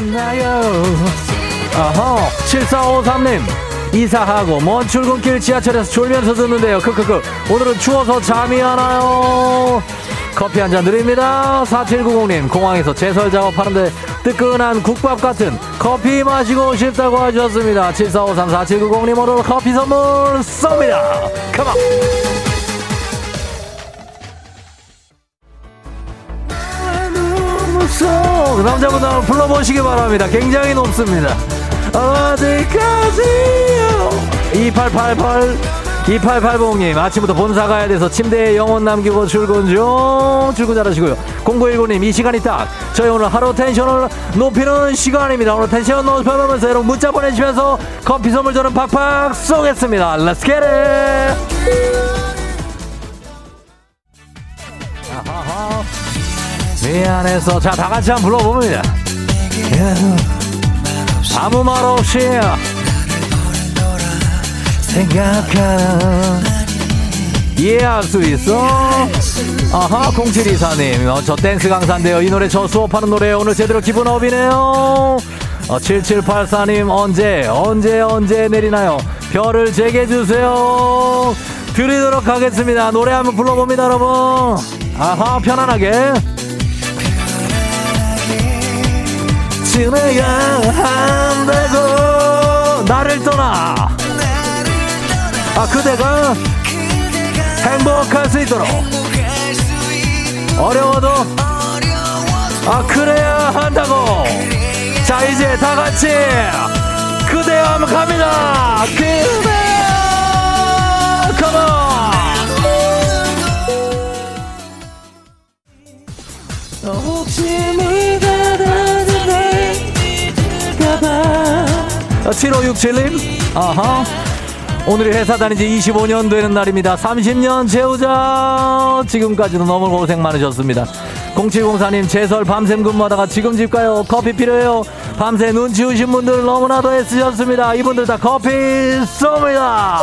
나요. 아하, 7453님. 이사하고 먼 출근길 지하철에서 졸면서 듣는데요. 크크크. 오늘은 추워서 잠이 안 와요. 커피 한 잔 드립니다. 4790님, 공항에서 제설 작업하는데 뜨끈한 국밥 같은 커피 마시고 싶다고 하셨습니다. 7453 4790님 오늘 커피 선물 쏩니다. 컴온! 무서워. 남자분들 한번 불러보시기 바랍니다. 굉장히 높습니다. 어디까지요? 2888 2880님 아침부터 본사 가야 돼서 침대에 영혼 남기고 출근 중 출근 잘하시고요 0919님 이 시간이 딱 저희 오늘 하루 텐션을 높이는 시간입니다 오늘 텐션 높여보면서 여러분 문자 보내주시면서 커피 선물 저는 팍팍 쏘겠습니다 Let's get it 미안해서. 자 다 같이 한번 불러봅니다. 아무 말 없이 생각하는 이해할 수 있어? 아하 0724님. 어, 저 댄스 강사인데요. 이 노래 저 수업하는 노래 오늘 제대로 기분 업이네요. 어, 7784님 언제 언제 언제 내리나요? 별을 제게 주세요. 드리도록 하겠습니다. 노래 한번 불러봅니다 여러분. 아하 편안하게 지내야 한다고. 나를 떠나. 아 그대가 행복할 수 있도록. 어려워도 아 그래야 한다고. 자 이제 다 같이 그대와 한번 갑니다. 그대야 컴온 혹시 네가 다가봐 7567님. 아하. 오늘이 회사 다닌 지 25년 되는 날입니다. 30년 채우자. 지금까지도 너무 고생 많으셨습니다. 0704님 제설 밤샘 근무하다가 지금 집 가요. 커피 필요해요. 밤새 눈 치우신 분들 너무나도 애쓰셨습니다. 이분들 다 커피 쏩니다.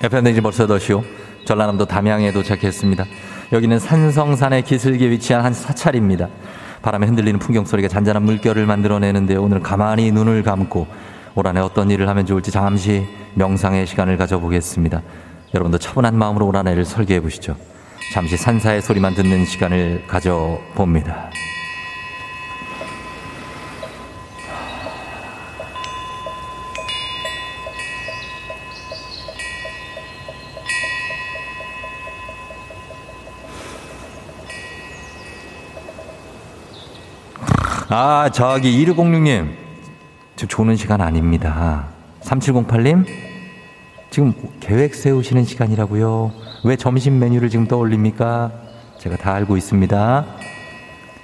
FM댕지 벌써 8시오. 전라남도 담양에 도착했습니다. 여기는 산성산의 기슭에 위치한 한 사찰입니다. 바람에 흔들리는 풍경 소리가 잔잔한 물결을 만들어내는데 오늘 가만히 눈을 감고 올 한해 어떤 일을 하면 좋을지 잠시 명상의 시간을 가져보겠습니다. 여러분도 차분한 마음으로 올 한해를 설계해 보시죠. 잠시 산사의 소리만 듣는 시간을 가져봅니다. 아, 저기 2606님. 지금 조는 시간 아닙니다. 3708님. 지금 계획 세우시는 시간이라고요. 왜 점심 메뉴를 지금 떠올립니까? 제가 다 알고 있습니다.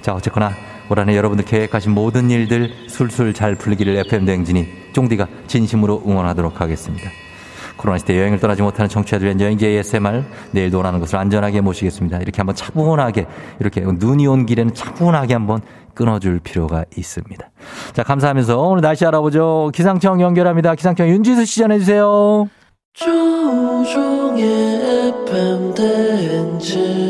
자, 어쨌거나 올 한해 여러분들 계획하신 모든 일들 술술 잘 풀리기를 FM 대행진이 쫑디가 진심으로 응원하도록 하겠습니다. 코로나 시대 여행을 떠나지 못하는 청취자들의 여행지 ASMR 내일도 원하는 곳을 안전하게 모시겠습니다. 이렇게 한번 차분하게 이렇게 눈이 온 길에는 차분하게 한번 끊어줄 필요가 있습니다. 자 감사하면서 오늘 날씨 알아보죠. 기상청 연결합니다. 기상청 윤지수 씨 전해주세요. 조종의 FM 대행진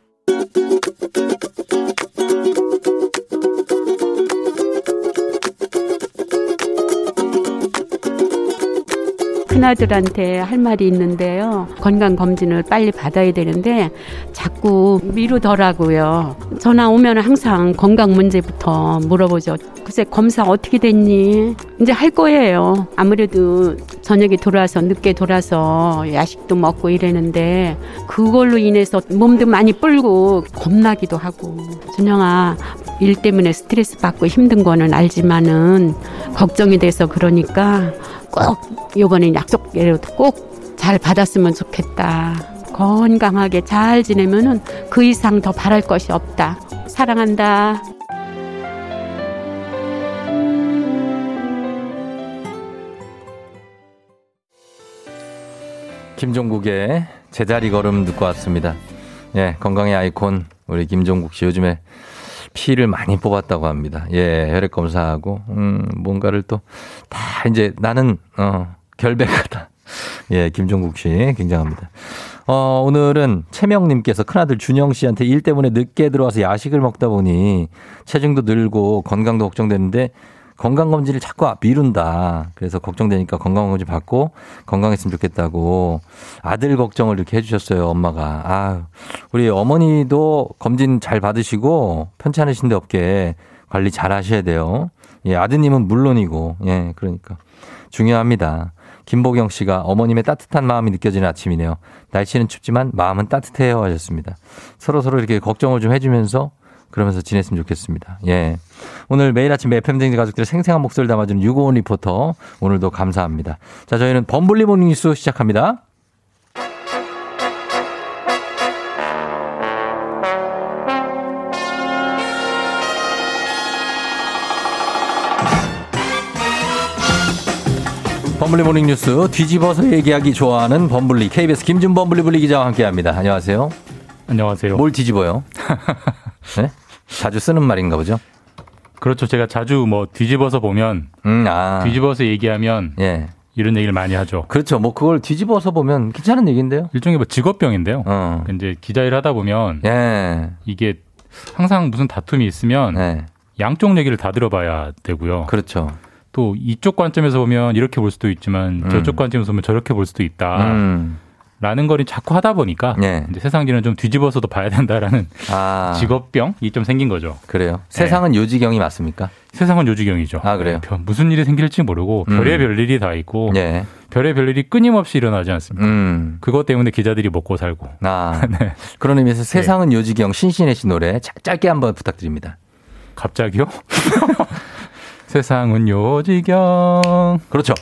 큰아들한테 할 말이 있는데요. 건강 검진을 빨리 받아야 되는데 자꾸 미루더라고요. 전화 오면 항상 건강 문제부터 물어보죠. 글쎄 검사 어떻게 됐니? 이제 할 거예요. 아무래도 저녁에 돌아서 늦게 돌아서 야식도 먹고 이러는데 그걸로 인해서 몸도 많이 불고 겁나기도 하고 준영아 일 때문에 스트레스 받고 힘든 거는 알지만은 걱정이 돼서 그러니까 꼭 이번엔 약속 예로 꼭 잘 받았으면 좋겠다. 건강하게 잘 지내면은 그 이상 더 바랄 것이 없다. 사랑한다. 김종국의 제자리 걸음 듣고 왔습니다. 예, 건강의 아이콘 우리 김종국 씨 요즘에 피를 많이 뽑았다고 합니다. 예, 혈액 검사하고 음, 뭔가를 또 다 이제 나는 어, 결백하다. 예, 김종국 씨 굉장합니다. 어, 오늘은 채명님께서 큰아들 준영 씨한테 일 때문에 늦게 들어와서 야식을 먹다 보니 체중도 늘고 건강도 걱정되는데 건강검진을 자꾸 미룬다. 그래서 걱정되니까 건강검진 받고 건강했으면 좋겠다고 아들 걱정을 이렇게 해주셨어요, 엄마가. 아 우리 어머니도 검진 잘 받으시고 편찮으신 데 없게 관리 잘 하셔야 돼요. 예, 아드님은 물론이고, 예, 그러니까. 중요합니다. 김보경 씨가 어머님의 따뜻한 마음이 느껴지는 아침이네요. 날씨는 춥지만 마음은 따뜻해요 하셨습니다. 서로 서로 이렇게 걱정을 좀 해주면서 그러면서 지냈으면 좋겠습니다. 예. 오늘 매일 아침 FM 대행진 가족들의 생생한 목소리를 담아주는 유고원 리포터 오늘도 감사합니다. 자, 저희는 범블리 모닝 뉴스 시작합니다. 범블리 모닝 뉴스 뒤집어서 얘기하기 좋아하는 범블리 KBS 김준 범블리 블리 기자와 함께합니다. 안녕하세요. 안녕하세요. 뭘 뒤집어요? 네? 자주 쓰는 말인가 보죠. 그렇죠. 제가 자주 뭐 뒤집어서 보면 음, 아. 뒤집어서 얘기하면 예. 이런 얘기를 많이 하죠. 그렇죠. 뭐 그걸 뒤집어서 보면 괜찮은 얘기인데요. 일종의 뭐 직업병인데요. 어. 이제 기자 일 하다 보면 예. 이게 항상 무슨 다툼이 있으면 네. 양쪽 얘기를 다 들어봐야 되고요. 그렇죠. 또 이쪽 관점에서 보면 이렇게 볼 수도 있지만 음. 저쪽 관점에서 보면 저렇게 볼 수도 있다. 음. 라는 거를 자꾸 하다 보니까 예. 이제 세상일은 좀 뒤집어서도 봐야 된다라는 아. 직업병이 좀 생긴 거죠. 그래요. 세상은 요지경이 맞습니까? 세상은 요지경이죠. 아, 그래요? 네, 별- 무슨 일이 생길지 모르고 음. 별의 별 일이 다 있고 예. 별의 별 일이 끊임없이 일어나지 않습니까? 음. 그것 때문에 기자들이 먹고 살고. 아. 네. 그런 의미에서 세상은 요지경 신신혜 씨 노래 자- 짧게 한번 부탁드립니다. 갑자기요? 세상은 요지경. 그렇죠.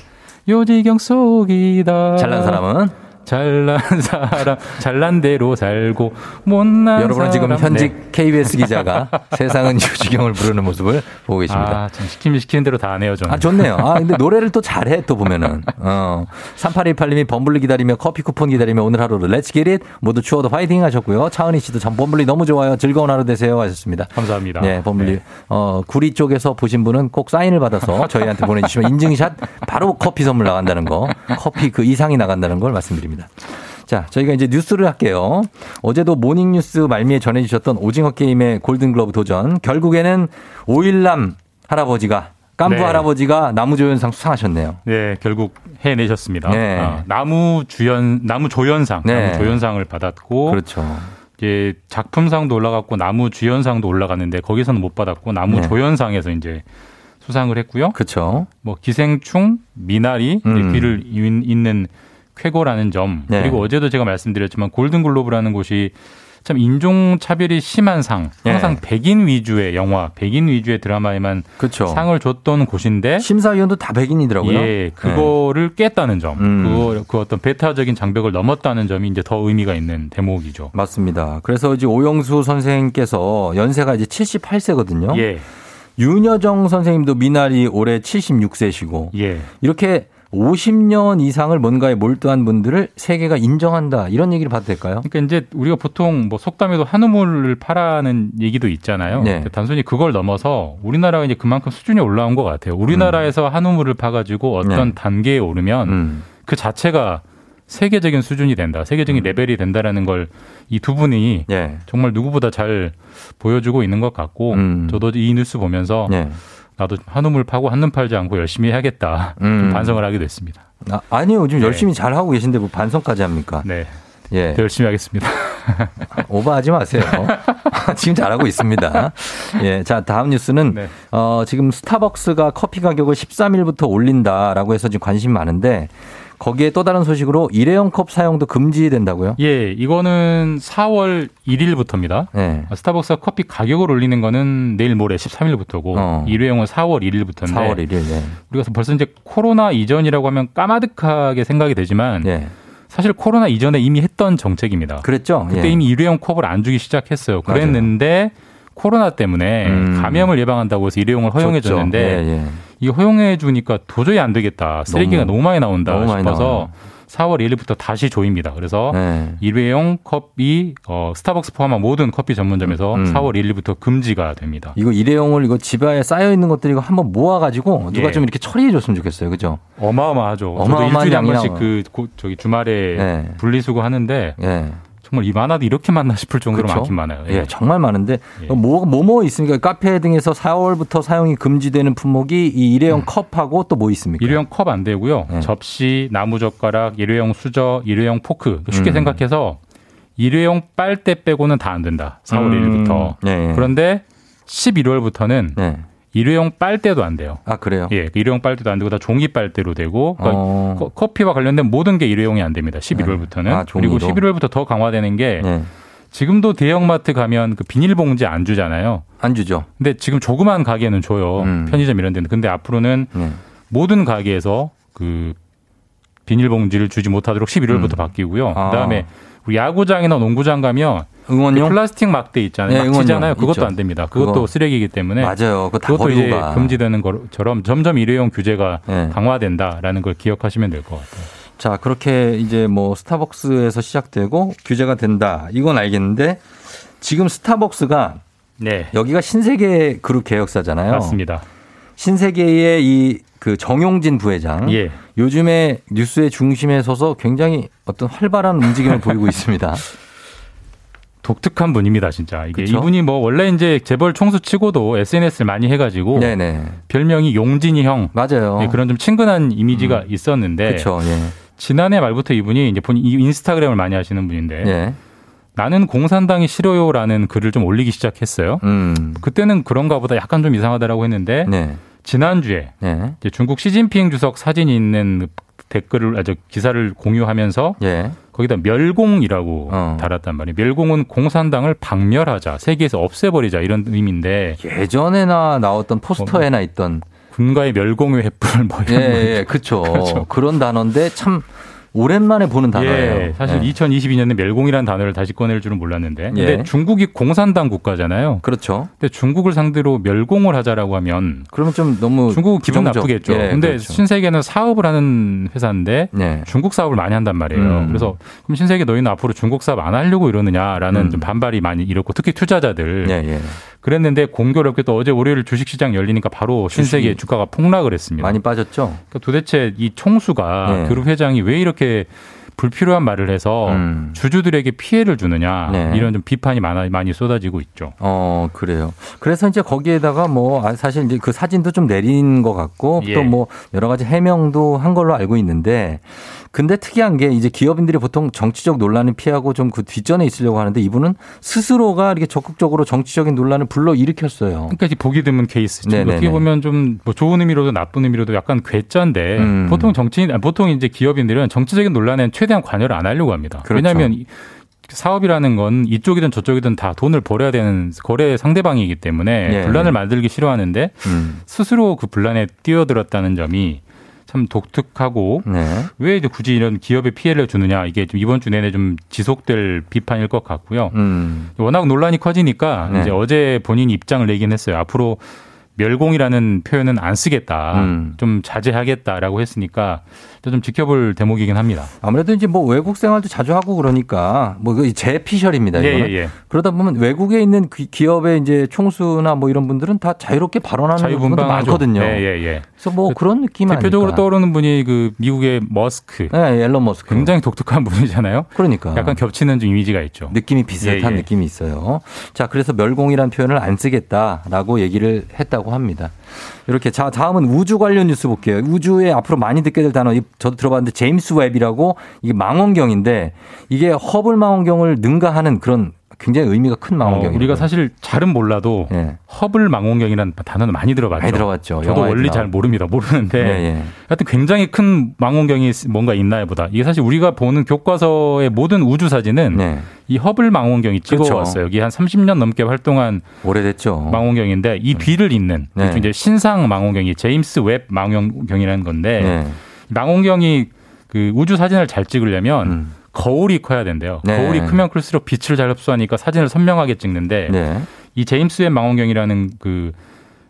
요지경 속이다. 잘난 사람은 잘난 사람 잘난 대로 살고 못난 여러분은 지금. 현직 네. KBS 기자가 세상은 요지경을 부르는 모습을 보고 계십니다. 아, 참 시키면 시키는 대로 다안 해요, 저는. 아, 좋네요. 아, 근데 노래를 또 잘해, 또 보면은. 어. 3818님이 범블리 기다리며 커피 쿠폰 기다리며 오늘 하루를 let's get it 모두 추워도 파이팅 하셨고요. 차은희 씨도 전 범블리 너무 좋아요. 즐거운 하루 되세요. 하셨습니다. 감사합니다. 네, 범블리. 네. 어, 구리 쪽에서 보신 분은 꼭 사인을 받아서 저희한테 보내주시면 인증샷 바로 커피 선물 나간다는 거. 커피 그 이상이 나간다는 걸 말씀드립니다. 자, 저희가 이제 뉴스를 할게요. 어제도 모닝뉴스 말미에 전해주셨던 오징어 게임의 골든글러브 도전. 결국에는 오일남 할아버지가 깐부 네. 할아버지가 남우조연상 수상하셨네요. 네, 결국 해내셨습니다. 네. 아, 남우 주연, 남우 조연상, 네. 남우 조연상을 받았고, 그렇죠. 이제 작품상도 올라갔고 나무 주연상도 올라갔는데 거기서는 못 받았고 나무 네. 조연상에서 이제 수상을 했고요. 그렇죠. 뭐 기생충, 미나리, 음. 귀를 잇- 잇는 쾌거라는 점 네. 그리고 어제도 제가 말씀드렸지만 골든글로브라는 곳이 참 인종 차별이 심한 상, 항상 네. 백인 위주의 영화, 백인 위주의 드라마에만 그렇죠. 상을 줬던 곳인데 심사위원도 다 백인이더라고요. 예, 그거를 깼다는 점, 음. 그거 그 어떤 베타적인 장벽을 넘었다는 점이 이제 더 의미가 있는 대목이죠. 맞습니다. 그래서 이제 오영수 선생님께서 연세가 이제 78세거든요. 예, 윤여정 선생님도 미나리 올해 76세시고 예. 이렇게 50년 이상을 뭔가에 몰두한 분들을 세계가 인정한다 이런 얘기를 봐도 될까요? 그러니까 이제 우리가 보통 뭐 속담에도 한우물을 파라는 얘기도 있잖아요. 네. 단순히 그걸 넘어서 우리나라가 이제 그만큼 수준이 올라온 것 같아요. 우리나라에서 한우물을 파가지고 어떤 음. 네. 단계에 오르면 음. 그 자체가 세계적인 수준이 된다, 세계적인 레벨이 된다라는 걸 이 두 분이 예. 정말 누구보다 잘 보여주고 있는 것 같고 음. 저도 이 뉴스 보면서 예. 나도 한우물 파고 한눈 팔지 않고 열심히 해야겠다 음. 좀 반성을 하게 됐습니다. 아, 아니요. 지금 네. 열심히 잘 하고 계신데 뭐 반성까지 합니까? 네, 예. 더 열심히 하겠습니다. 오버하지 마세요. 지금 잘하고 있습니다. 예. 자, 다음 뉴스는 네. 어, 지금 스타벅스가 커피 가격을 13일부터 올린다라고 해서 지금 관심 많은데 거기에 또 다른 소식으로 일회용 컵 사용도 금지된다고요? 예, 이거는 4월 1일부터입니다. 예. 스타벅스가 커피 가격을 올리는 거는 내일 모레 13일부터고 어. 일회용은 4월 1일부터인데 4월 1일. 예. 우리가 벌써 이제 코로나 이전이라고 하면 까마득하게 생각이 되지만 예. 사실 코로나 이전에 이미 했던 정책입니다. 그랬죠? 그때 예. 이미 일회용 컵을 안 주기 시작했어요. 그랬는데 코로나 때문에 음. 감염을 예방한다고 해서 일회용을 허용해. 줬는데 예, 예. 이 허용해 주니까 도저히 안 되겠다. 쓰레기가 너무, 너무, 많이 나온다 너무 많이 싶어서 나와요. 4월 1일부터 다시 조입니다. 그래서 네. 일회용 컵이 어, 스타벅스 포함한 모든 커피 전문점에서 음. 4월 1일부터 금지가 됩니다. 이거 일회용을 이거 집에 쌓여 있는 것들 이거 한번 모아가지고 누가 예. 좀 이렇게 처리해 줬으면 좋겠어요. 그죠? 어마어마하죠. 저도 어마어마한 일주일에 한 번씩 그 고- 저기 주말에 네. 분리수거 하는데 예. 정말 이 많아도 이렇게 많나 싶을 정도로 그쵸? 많긴 많아요. 예, 정말 많은데 뭐뭐뭐 있습니까? 카페 등에서 4월부터 사용이 금지되는 품목이 이 일회용 컵하고 또 뭐 있습니까? 음. 일회용 컵 안 되고요. 네. 접시, 나무 젓가락, 일회용 수저, 일회용 포크. 쉽게 음. 생각해서 일회용 빨대 빼고는 다 안 된다. 4월 음. 1일부터. 네. 그런데 11월부터는 일회용 빨대도 안 돼요. 아 그래요? 예, 그 일회용 빨대도 안 되고 다 종이 빨대로 되고 그러니까 어. 커- 커피와 관련된 모든 게 일회용이 안 됩니다. 11월부터는 아, 종이로? 그리고 11월부터 더 강화되는 게 네. 지금도 대형마트 가면 그 비닐봉지 안 주잖아요. 안 주죠. 근데 지금 조그만 가게는 줘요. 음. 편의점 이런 데는. 근데 앞으로는 네. 모든 가게에서 그 비닐봉지를 주지 못하도록 11월부터 음. 바뀌고요. 아. 그다음에 우리 야구장이나 농구장 가면 응원용? 그 플라스틱 막대 있잖아요. 네, 막 응원용 치잖아요. 그것도 있죠. 안 됩니다. 그것도 그거. 쓰레기이기 때문에 맞아요. 그것도 이제 가. 금지되는 것처럼 점점 일회용 규제가 네. 강화된다라는 걸 기억하시면 될 것 같아요. 자, 그렇게 이제 뭐 스타벅스에서 시작되고 규제가 된다. 이건 알겠는데 지금 스타벅스가 네. 여기가 신세계 그룹 계열사잖아요. 맞습니다. 신세계의 이 그 정용진 부회장. 예. 요즘에 뉴스의 중심에 서서 굉장히 어떤 활발한 움직임을 보이고 있습니다. 독특한 분입니다, 진짜. 이게 그쵸? 이분이 뭐 원래 이제 재벌 총수 치고도 SNS를 많이 해가지고 네네. 별명이 용진이 형. 맞아요. 예, 그런 좀 친근한 이미지가 있었는데 그렇죠. 예. 지난해 말부터 이분이 이제 본인 이 인스타그램을 많이 하시는 분인데 예. 나는 공산당이 싫어요라는 글을 좀 올리기 시작했어요. 음. 그때는 그런가 보다 약간 좀 이상하다라고 했는데 네. 지난주에 네. 중국 시진핑 주석 사진이 있는 댓글을 아저 기사를 공유하면서 예. 거기다 멸공이라고 어. 달았단 말이에요. 멸공은 공산당을 박멸하자, 세계에서 없애버리자 이런 의미인데 예전에나 나왔던 포스터에나 있던 군가의 멸공의 횃불 뭐 예, 이런 거 예, 그렇죠. 그렇죠. 그런 단어인데 참 오랜만에 보는 단어예요. 예, 사실 예. 2022년에 멸공이라는 단어를 다시 꺼낼 줄은 몰랐는데. 근데 예. 중국이 공산당 국가잖아요. 그렇죠. 근데 중국을 상대로 멸공을 하자라고 하면 그러면 좀 너무 중국 기분 부정적. 나쁘겠죠. 예, 근데 그렇죠. 신세계는 사업을 하는 회사인데 네. 중국 사업을 많이 한단 말이에요. 음. 그래서 그럼 신세계 너희는 앞으로 중국 사업 안 하려고 이러느냐라는 음. 좀 반발이 많이 일었고 특히 투자자들 예, 예. 그랬는데 공교롭게 또 어제 월요일 주식시장 열리니까 바로 신세계 주가가 폭락을 했습니다. 많이 빠졌죠. 그러니까 도대체 이 총수가 네. 그룹 회장이 왜 이렇게 불필요한 말을 해서 음. 주주들에게 피해를 주느냐 네. 이런 좀 비판이 많아 많이 쏟아지고 있죠. 어, 그래요. 그래서 이제 거기에다가 뭐, 아, 사실 이제 그 사진도 좀 내린 것 같고, 예. 또 뭐, 여러 가지 해명도 한 걸로 알고 있는데, 근데 특이한 게 이제 기업인들이 보통 정치적 논란을 피하고 좀 그 뒷전에 있으려고 하는데 이분은 스스로가 이렇게 적극적으로 정치적인 논란을 불러 일으켰어요. 그러니까 이제 보기 드문 케이스죠. 네네네. 어떻게 보면 좀 뭐 좋은 의미로도 나쁜 의미로도 약간 괴짜인데 음. 보통 정치인 아니, 보통 이제 기업인들은 정치적인 논란에는 최대한 관여를 안 하려고 합니다. 그렇죠. 왜냐하면 이- 사업이라는 건 이쪽이든 저쪽이든 다 돈을 벌어야 되는 거래 상대방이기 때문에 예. 분란을 만들기 싫어하는데 음. 스스로 그 분란에 뛰어들었다는 점이 참 독특하고 네. 왜 이제 굳이 이런 기업에 피해를 주느냐 이게 좀 이번 주 내내 좀 지속될 비판일 것 같고요. 음. 워낙 논란이 커지니까 네. 이제 어제 본인 입장을 내긴 했어요. 앞으로 멸공이라는 표현은 안 쓰겠다. 음. 좀 자제하겠다라고 했으니까 좀 지켜볼 대목이긴 합니다. 아무래도 이제 뭐 외국 생활도 자주 하고 그러니까 뭐제 피셜입니다. 예. 예, 예. 그러다 보면 외국에 있는 기- 기업의 이제 총수나 뭐 이런 분들은 다 자유롭게 발언하는 분도. 많거든요. 예, 예, 예. 그래서 뭐 그 런 느낌 대표적으로 아닐까. 떠오르는 분이 그 미국의 머스크. 네, 앨런 머스크. 굉장히 독특한 분이잖아요. 그러니까. 약간 겹치는 좀 이미지가 있죠. 느낌이 비슷한 예, 예. 느낌이 있어요. 자, 그래서 멸공이라는 표현을 안 쓰겠다라고 얘기를 했다고 합니다. 이렇게 자, 다음은 우주 관련 뉴스 볼게요. 우주에 앞으로 많이 듣게 될 단어, 이- 저도 들어봤는데 제임스 웹이라고 이게 망원경인데 이게 허블 망원경을 능가하는 그런 굉장히 의미가 큰 어, 망원경이에요. 우리가 사실 잘은 몰라도 허블 망원경이라는 단어는 많이 들어봤죠. 많이 들어봤죠. 저도 원리 잘. 모릅니다. 모르는데 예, 예. 하여튼 굉장히 큰 망원경이 뭔가 있나요 보다. 이게 사실 우리가 보는 교과서의 모든 우주 사진은 이 허블 망원경이 네. 그렇죠. 찍어왔어요. 여기 한 30년 넘게 활동한 오래됐죠. 망원경인데 이 뒤를 잇는 네. 이제 신상 망원경이 제임스 웹 망원경이라는 건데 네. 이 망원경이 그 우주 사진을 잘 찍으려면 거울이 커야 된대요. 음. 네. 거울이 크면 클수록 빛을 잘 흡수하니까 사진을 선명하게 찍는데 네. 이 제임스 웹 망원경이라는 그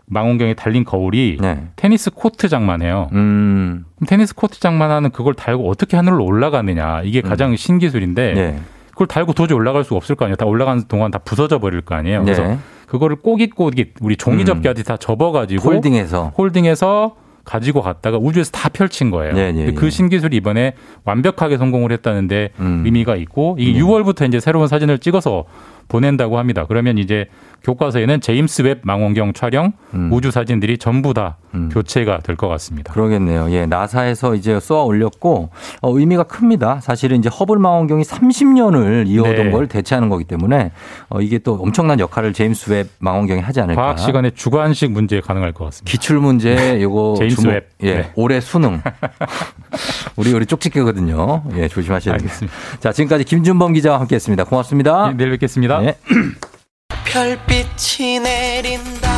망원경에 달린 거울이 네. 테니스 코트 장만 해요. 음. 그럼 테니스 코트 장만 하는 그걸 달고 어떻게 하늘로 올라가느냐 이게 가장 신기술인데 네. 그걸 달고 도저히 올라갈 수가 없을 거 아니에요. 다 올라가는 동안 다 부서져 버릴 거 아니에요. 그래서 네. 그거를 꼬깃꼬깃 우리 종이 접기 하듯이 다 접어가지고 folding해서. folding해서 가지고 갔다가 우주에서 다 펼친 거예요. 네, 네, 그 네. 신기술이 이번에 완벽하게 성공을 했다는데 음. 의미가 있고 이게 네. 6월부터 이제 새로운 사진을 찍어서 보낸다고 합니다. 그러면 이제 교과서에는 제임스 웹 망원경 촬영 음. 우주 사진들이 전부 다 교체가 될 것 같습니다. 그러겠네요. 예, 나사에서 이제 쏘아 올렸고 어, 의미가 큽니다. 사실은 이제 허블 망원경이 30년을 이어오던 네. 걸 대체하는 거기 때문에 어, 이게 또 엄청난 역할을 제임스 웹 망원경이 하지 않을까. 과학 시간에 주관식 문제 가능할 것 같습니다. 기출 문제 요거 제임스 주목- 웹. 예, 네. 올해 수능. 우리 우리 쪽집게거든요. 예, 조심하셔야 됩니다. 알겠습니다. 자, 지금까지 김준범 기자와 함께했습니다. 고맙습니다. 내일 뵙겠습니다. 네. 별빛이 내린다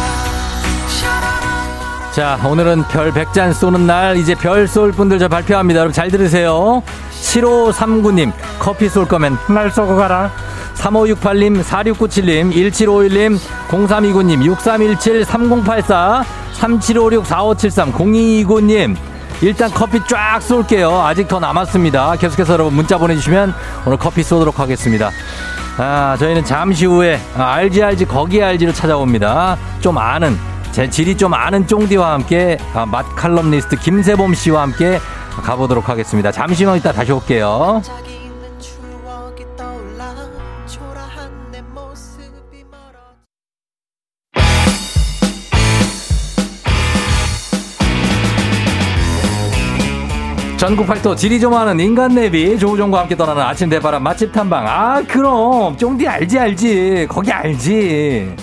자, 오늘은 별 100잔 쏘는 날, 이제 별 쏠 분들 저 발표합니다. 여러분 잘 들으세요. 7539님, 커피 쏠 거면 날 쏘고 가라. 3568님, 4697님, 1751님, 0329님, 6317, 3084, 3756, 4573, 0229님, 일단 커피 쫙 쏠게요. 아직 더 남았습니다. 계속해서 여러분 문자 보내주시면 오늘 커피 쏘도록 하겠습니다. 아, 저희는 잠시 후에 아, 알지 알지 거기 알지를 찾아옵니다. 좀 아는 제 질이 좀 아는 쫑디와 함께 아, 맛 칼럼니스트 김세범 씨와 함께 가보도록 하겠습니다. 잠시만 있다 다시 올게요. 전국 팔도 질이 좀 아는 인간 내비 조우종과 함께 떠나는 아침 대바람 맛집 탐방. 아 그럼. 쫑디 알지 알지. 거기 알지.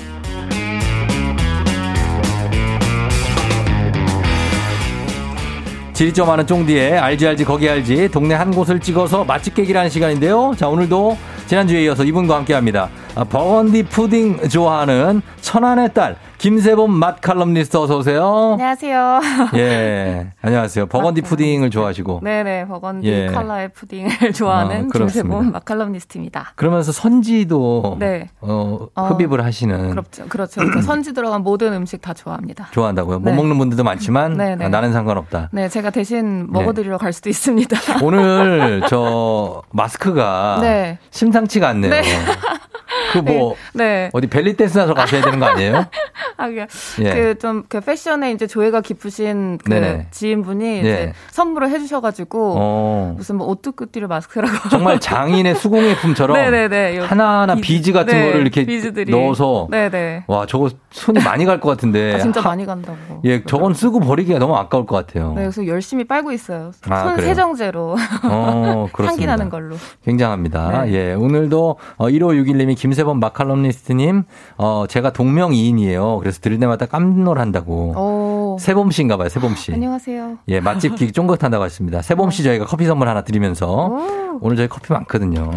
지리 좀 아는 쫑디의 알지 알지 거기 알지. 동네 한 곳을 찍어서 맛집 깨기라는 시간인데요. 자 오늘도 지난주에 이어서 이분과 함께 합니다. 아, 버건디 푸딩 좋아하는 천안의 딸 김세범 맛 칼럼니스트 어서 오세요 안녕하세요. 예 안녕하세요 버건디 푸딩을 좋아하시고 네 네, 버건디 예. 컬러의 푸딩을 좋아하는 아, 그렇습니다. 김세범 맛 칼럼니스트입니다. 그러면서 선지도 네. 어, 어, 흡입을 하시는 그렇죠. 그렇죠. 그 선지 들어간 모든 음식 다 좋아합니다. 좋아한다고요. 못 네. 먹는 분들도 많지만 네, 네. 아, 나는 상관없다. 네, 제가 대신 먹어 드리러 갈 수도 있습니다. 오늘 저 마스크가 네. 심상치가 않네요. 네. 그뭐 네. 어디 벨리 댄스하러 가셔야 되는 거 아니에요? 아, 그, 예. 그, 좀, 그, 패션에 이제 조예가 깊으신 그 네네. 지인분이 이제 예. 선물을 해주셔가지고, 어. 무슨 뭐, 오뚜끄띠를 마스크라고. 정말 장인의 수공예품처럼 네네네. 요- 하나하나 비즈 같은 네, 거를 이렇게 비즈들이. 넣어서 네네. 와 저거 손이 많이 갈 것 같은데 아, 진짜 하- 많이 간다고. 예 저건 쓰고 버리기가 너무 아까울 것 같아요. 네, 그래서 열심히 빨고 있어요. 아, 손 그래요? 세정제로. 어, 그렇습니다. 향기 나는 걸로. 굉장합니다. 네. 예, 오늘도 어, 1561님이 김 세범 마칼럼니스트님, 어, 제가 동명이인이에요. 그래서 들을 때마다 깜놀한다고. 오. 세범 씨인가 봐요, 세범 씨. 안녕하세요. 예, 맛집 기기 쫑긋한다고 했습니다. 세범 씨 저희가 커피 선물 하나 드리면서 오늘 저희 커피 많거든요.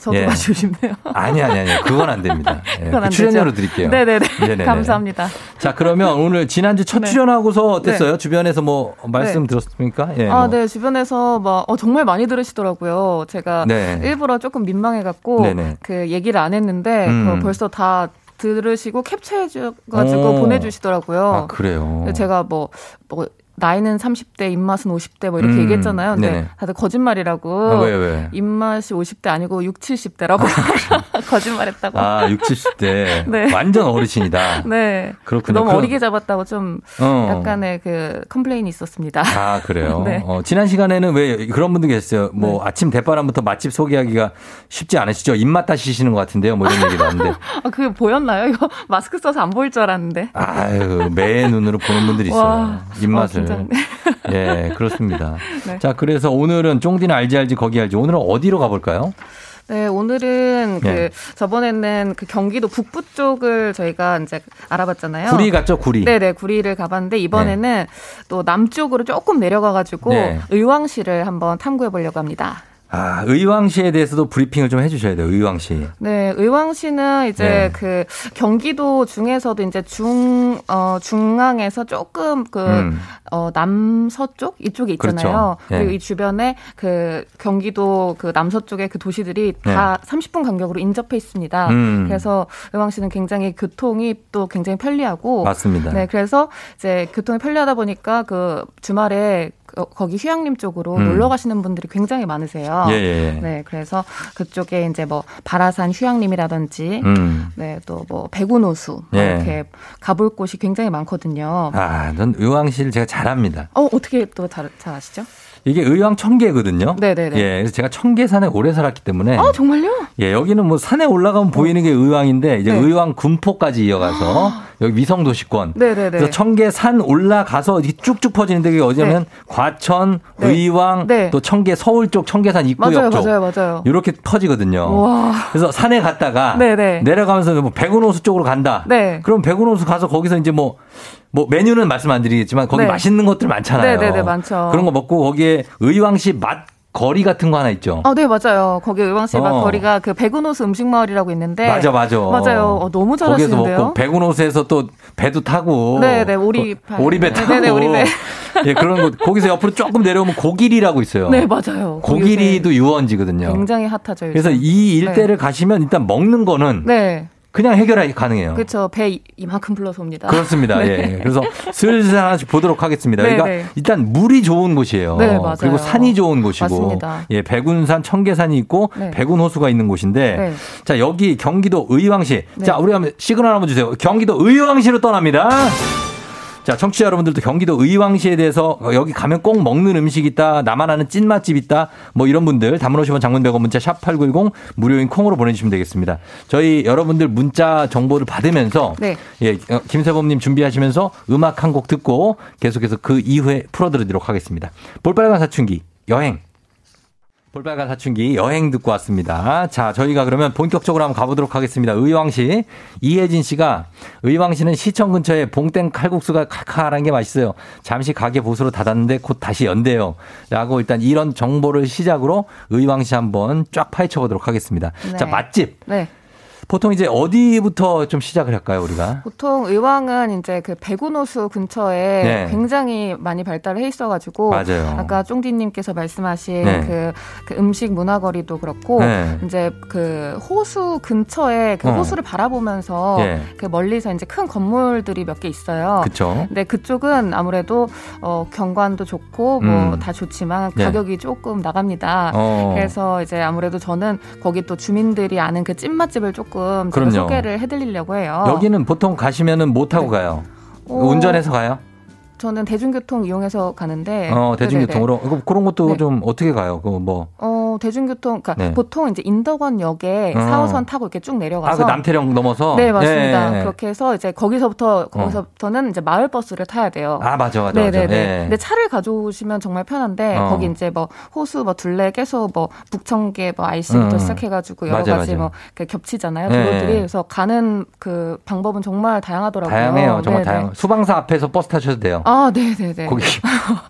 저도 예. 싶네요. 아니, 아니, 아니. 그건 안 됩니다. 예, 그건 그 안 출연료로 되죠. 드릴게요. 네네네. 네네네. 감사합니다. 자, 그러면 오늘 지난주 첫 네. 출연하고서 어땠어요? 네. 주변에서 뭐 말씀 네. 들었습니까? 예. 아, 뭐. 네. 주변에서 막, 어, 정말 많이 들으시더라고요. 제가 네. 일부러 조금 민망해갖고, 네네. 그 얘기를 안 했는데, 음. 그거 벌써 다 들으시고 캡처해가지고 오. 보내주시더라고요. 아, 그래요. 제가 뭐, 뭐, 나이는 30대, 입맛은 50대 뭐 이렇게 음. 얘기했잖아요. 근데 네네. 다들 거짓말이라고. 아, 왜, 왜? 입맛이 50대 아니고 6, 70대라고. 거짓말했다고. 아, 60, 70대. 네. 완전 어르신이다. 네. 그렇군요. 너무 어리게 잡았다고 좀 어. 약간의 그 complain이 있었습니다. 아, 그래요? 네. 어, 지난 시간에는 왜 그런 분들 계셨어요. 뭐 아침 댓바람부터 맛집 소개하기가 쉽지 않으시죠? 입맛 다시시는 것 같은데요. 뭐 이런 얘기를 하는데. 아, 그게 보였나요? 이거 마스크 써서 안 보일 줄 알았는데. 아유, 매 눈으로 보는 분들이 있어요. 와, 입맛을. 어, 진짜. 예, 그렇습니다. 네. 자, 그래서 오늘은 쫑디는 알지 알지 거기 알지. 오늘은 어디로 가볼까요? 네, 오늘은 그 네. 저번에는 그 경기도 북부 쪽을 저희가 이제 알아봤잖아요. 구리 갔죠, 구리. 네 네, 구리를 가봤는데 이번에는 또 남쪽으로 조금 내려가가지고 네. 의왕시를 한번 탐구해 보려고 합니다. 아, 의왕 시에 대해서도 브리핑을 좀 해주셔야 돼요. 의왕 시. 네, 의왕 시는 이제 네. 그 경기도 중에서도 이제 중, 어, 중앙에서 조금 그, 음. 어, 남서쪽? 이쪽에 있잖아요. 그렇죠. 예. 그리고 이 주변에 그 경기도 그 남서쪽의 그 도시들이 다 30분 간격으로 인접해 있습니다. 네. 음. 그래서 의왕 시는 굉장히 교통이 또 굉장히 편리하고. 맞습니다. 네, 그래서 이제 교통이 편리하다 보니까 그 주말에 그- 거기 휴양림 쪽으로 음. 놀러 가시는 분들이 굉장히 많으세요. 예, 예. 네, 그래서 그쪽에 이제 뭐 바라산 휴양림이라든지 음. 네, 또 뭐 백운호수 예. 이렇게 가볼 곳이 굉장히 많거든요. 아, 전 의왕시를 제가 잘 압니다. 어, 어떻게 또 잘 아시죠? 이게 의왕 청계거든요. 네네네. 예, 그래서 제가 청계산에 오래 살았기 때문에. 아, 정말요? 예, 여기는 뭐 산에 올라가면 보이는 게 의왕인데 이제 네. 의왕 군포까지 이어가서 여기 위성 도시권. 네네네. 그래서 청계산 올라가서 이렇게 쭉쭉 퍼지는데 그게 어디냐면 과천, 네. 의왕, 네. 또 청계 서울 쪽 청계산 입구역 맞아요, 쪽. 맞아요, 맞아요. 이렇게 퍼지거든요. 와. 그래서 산에 갔다가 네네. 내려가면서 뭐 백운호수 쪽으로 간다. 네. 그럼 백운호수 가서 거기서 이제 뭐, 뭐 메뉴는 말씀 안 드리겠지만 거기 네. 맛있는 것들 많잖아요. 네네네, 많죠. 그런 거 먹고 거기에 의왕시 맛 거리 같은 거 하나 있죠. 아, 네, 맞아요. 거기 의왕시 어. 맛거리가 그 백운호수 음식 마을이라고 있는데 맞아, 맞아. 맞아요. 어, 너무 거기서 잘하시는데요. 먹고 백운호수에서 또 배도 타고. 네 네, 오리 어, 오리배 타고. 네 네, 오리배. 예, 그런 거 거기서 옆으로 조금 내려오면 고길이라고 있어요. 네, 맞아요. 고길이도 유원지거든요. 굉장히 핫하죠. 요즘. 그래서 이 일대를 가시면 일단 먹는 거는 네. 그냥 해결이 가능해요. 그렇죠. 배 이- 이만큼 불러서 옵니다. 그렇습니다. 네. 예. 그래서 슬슬 하나씩 보도록 하겠습니다. 네, 그러니까 네. 일단 물이 좋은 곳이에요. 네, 맞아요. 그리고 산이 좋은 곳이고, 맞습니다. 예, 백운산, 청계산이 있고 네. 백운호수가 있는 곳인데, 네. 자 여기 경기도 의왕시. 네. 자 우리 한번 시그널 한번 주세요. 경기도 의왕시로 떠납니다. 자, 청취자 여러분들도 경기도 의왕시에 대해서 어, 여기 가면 꼭 먹는 음식 있다, 나만 아는 찐맛집 있다, 뭐 이런 분들 담은 50원 장문 100원 문자 샵 8910 무료인 콩으로 보내주시면 되겠습니다. 저희 여러분들 문자 정보를 받으면서 네. 예, 어, 김세범 님 준비하시면서 음악 한 곡 듣고 계속해서 그 이후에 풀어드리도록 하겠습니다. 볼빨간 사춘기 여행. 볼빨간 사춘기 여행 듣고 왔습니다. 자, 저희가 그러면 본격적으로 한번 가보도록 하겠습니다. 의왕시 이혜진 씨가 의왕시는 시청 근처에 봉땡 칼국수가 칼칼한 게 맛있어요. 잠시 가게 보수로 닫았는데 곧 다시 연대요. 라고 일단 이런 정보를 시작으로 의왕시 한번 쫙 파헤쳐 보도록 하겠습니다. 네. 자, 맛집. 네. 보통 이제 어디부터 좀 시작을 할까요, 우리가? 보통 의왕은 이제 그 백운호수 근처에 네. 굉장히 많이 발달을 해 있어가지고 맞아요. 아까 쫑디님께서 말씀하신 네. 그, 그 음식 문화거리도 그렇고 네. 이제 그 호수 근처에 그 어. 호수를 바라보면서 예. 그 멀리서 이제 큰 건물들이 몇 개 있어요. 그쵸. 근데 그쪽은 아무래도 어, 경관도 좋고 뭐 음. 다 좋지만 네. 가격이 조금 나갑니다. 어. 그래서 이제 아무래도 저는 거기 또 주민들이 아는 그 찐맛집을 조금 그럼요. 소개를 해드리려고 해요. 여기는 보통 가시면은 뭐 타고 가요? 네. 어, 운전해서 가요? 저는 대중교통 이용해서 가는데. 어, 대중교통으로. 그거 그런 것도 네. 좀 어떻게 가요? 그거 뭐. 어, 대중교통, 그러니까 네. 보통 이제 인덕원 역에 어. 4호선 타고 이렇게 쭉 내려가서. 아, 그 남태령 넘어서? 네, 맞습니다. 예. 그렇게 해서 이제 거기서부터, 거기서부터는 이제 마을 버스를 타야 돼요. 아, 맞아, 맞아. 맞아. 네네네. 예. 근데 차를 가져오시면 정말 편한데 어. 거기 이제 뭐 호수, 뭐 둘레, 깨소, 뭐 북청계, 뭐 IC부터 음. 시작해가지고 여러 맞아, 가지 맞아. 뭐 겹치잖아요. 네. 도로들이 그래서 가는 그 방법은 정말 다양하더라고요. 다양해요. 정말 네네. 다양. 수방사 앞에서 버스 타셔도 돼요. 아, 네네네. 거기.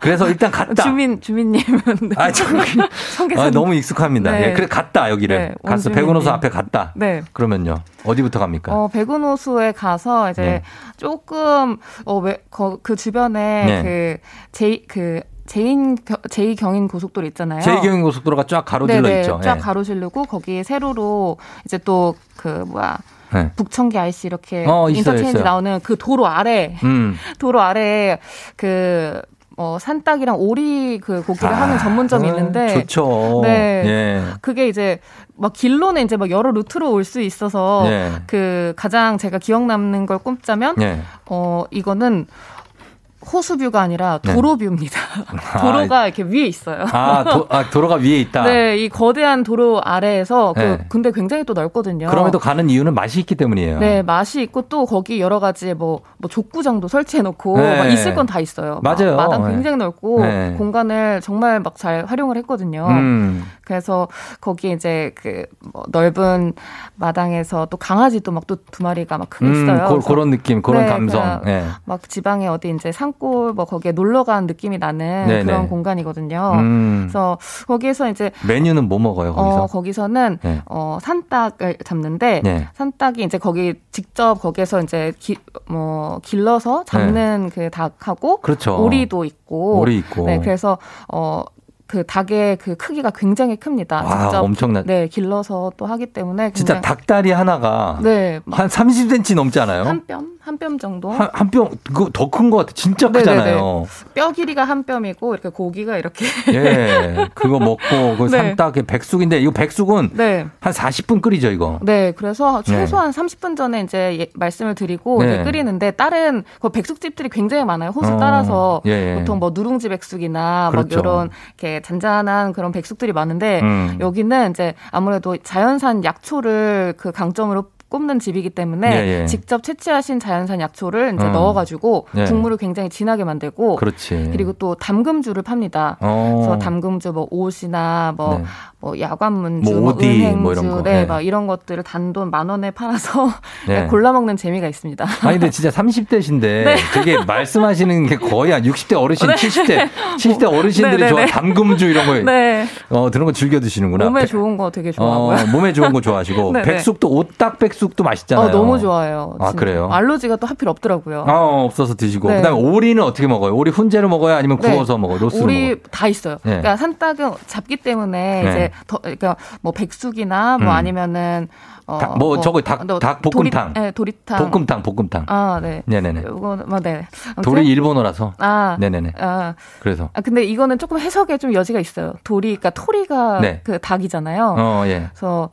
그래서 일단 갔다. 주민 주민님은 네. 아, 저기. 아, 너무 익숙합니다. 네. 예, 그래 갔다 여기를. 네, 원주민님. 백운호수 앞에 갔다. 네. 그러면요. 어디부터 갑니까? 어, 백운호수에 가서 이제 네. 조금 어, 왜, 거, 그 주변에 네. 그 제이 그 제인 제이 경인 고속도로 있잖아요. 제2경인 고속도로가 쫙 가로질러 네네, 있죠. 쫙 예. 가로질르고 거기 세로로 이제 또 그 뭐야 네. 북청계 IC 이렇게 어, 인터체인지 있어요. 나오는 그 도로 아래 음. 도로 아래에 그 어, 산닭이랑 오리 그 고기를 아, 하는 전문점이 음, 있는데 좋죠. 네. 예. 그게 이제 막 길로는 이제 막 여러 루트로 올 수 있어서 네. 그 가장 제가 기억 남는 걸 꼽자면 예. 어 이거는 호수뷰가 아니라 네. 도로뷰입니다. 도로가 이렇게 위에 있어요. 아, 도, 아, 도로가 위에 있다. 네, 이 거대한 도로 아래에서 그 네. 근데 굉장히 또 넓거든요. 그럼에도 가는 이유는 맛이 있기 때문이에요. 네, 맛이 있고 또 거기 여러 가지 뭐, 뭐 족구장도 설치해 놓고 네. 막 있을 건 다 있어요. 막 맞아요. 마당 네. 굉장히 넓고 네. 공간을 정말 막 잘 활용을 했거든요. 음. 그래서 거기 이제 그 뭐 넓은 마당에서 또 강아지도 막 또 두 마리가 막 크게 음, 있어요. 고, 그런 느낌, 그런 네, 감성. 막 지방에 어디 이제 산골 뭐 거기에 놀러 간 느낌이 나는 네네. 그런 공간이거든요. 음. 그래서 거기에서 이제 메뉴는 뭐 먹어요, 거기서? 어, 거기서는 네. 어, 산닭을 잡는데 네. 산닭이 이제 거기 직접 거기에서 이제 기, 뭐 길러서 잡는 그 닭하고 네. 그렇죠. 오리도 있고 오리 있고. 네, 그래서 어그 닭의 그 크기가 굉장히 큽니다. 와, 직접 엄청나- 네, 길러서 또 하기 때문에 진짜 닭다리 하나가 네. 한 30cm 넘지 않아요? 한 뼘? 한 뼘 정도? 한, 한 뼘, 그거 더 큰 것 같아. 진짜 크잖아요. 네네네. 뼈 길이가 한 뼘이고 이렇게 고기가 이렇게 예. 그거 먹고, 그 네. 산닭에 백숙인데, 이거 백숙은 네. 한 40분 끓이죠, 이거. 네, 그래서 최소한 30분 전에 이제 예- 말씀을 드리고 네. 끓이는데 다른 그 백숙집들이 굉장히 많아요. 호수 어, 따라서 예, 예. 보통 뭐 누룽지 백숙이나 그렇죠. 막 이런 이렇게 잔잔한 그런 백숙들이 많은데 음. 여기는 이제 아무래도 자연산 약초를 그 강점으로 꼽는 집이기 때문에 예, 예. 직접 채취하신 자연산 약초를 이제 음. 넣어가지고 예. 국물을 굉장히 진하게 만들고 그렇지. 그리고 또 담금주를 팝니다. 어. 그래서 담금주 뭐 옷이나 뭐, 네. 뭐 야관문주, 뭐뭐 오디 은행주, 뭐 이런 거. 네, 네. 막 이런 것들을 단돈 만 원에 팔아서 네. 골라 먹는 재미가 있습니다. 아니, 근데 진짜 30대신데, 네. 되게 말씀하시는 게 거의 한 60대 어르신, 네. 70대, 70대 어르신들이 네, 네, 좋아 네. 담금주 이런 거, 네. 어, 그런 거 즐겨 드시는구나. 몸에 백- 좋은 거 되게 좋아하고요. 어, 몸에 좋은 거 좋아하시고. 백숙도, 오딱 백숙 도 맛있잖아요. 어, 너무 좋아요. 아. 그래요? 알러지가 또 하필 없더라고요. 아, 없어서 드시고. 네. 그 다음에 오리는 어떻게 먹어요? 오리 훈제로 먹어요? 아니면 네. 구워서 먹어요? 로스로 우리 먹어요? 다 있어요. 네. 그러니까 산닭은 잡기 때문에 네. 이제 더 그러니까 뭐 백숙이나 뭐 음. 아니면은 어, 닭- 뭐 저거 닭- 너닭 볶음탕. 도리, 네, 도리탕. 볶음탕, 볶음탕. 아, 네. 네네네. 이거 뭐 네. 아무튼- 돌이 일본어라서. 아. 네네네. 아. 그래서. 아, 근데 이거는 조금 해석에 좀 여지가 있어요. 도리, 그러니까 토리가 네. 그 닭이잖아요. 어, 예. 그래서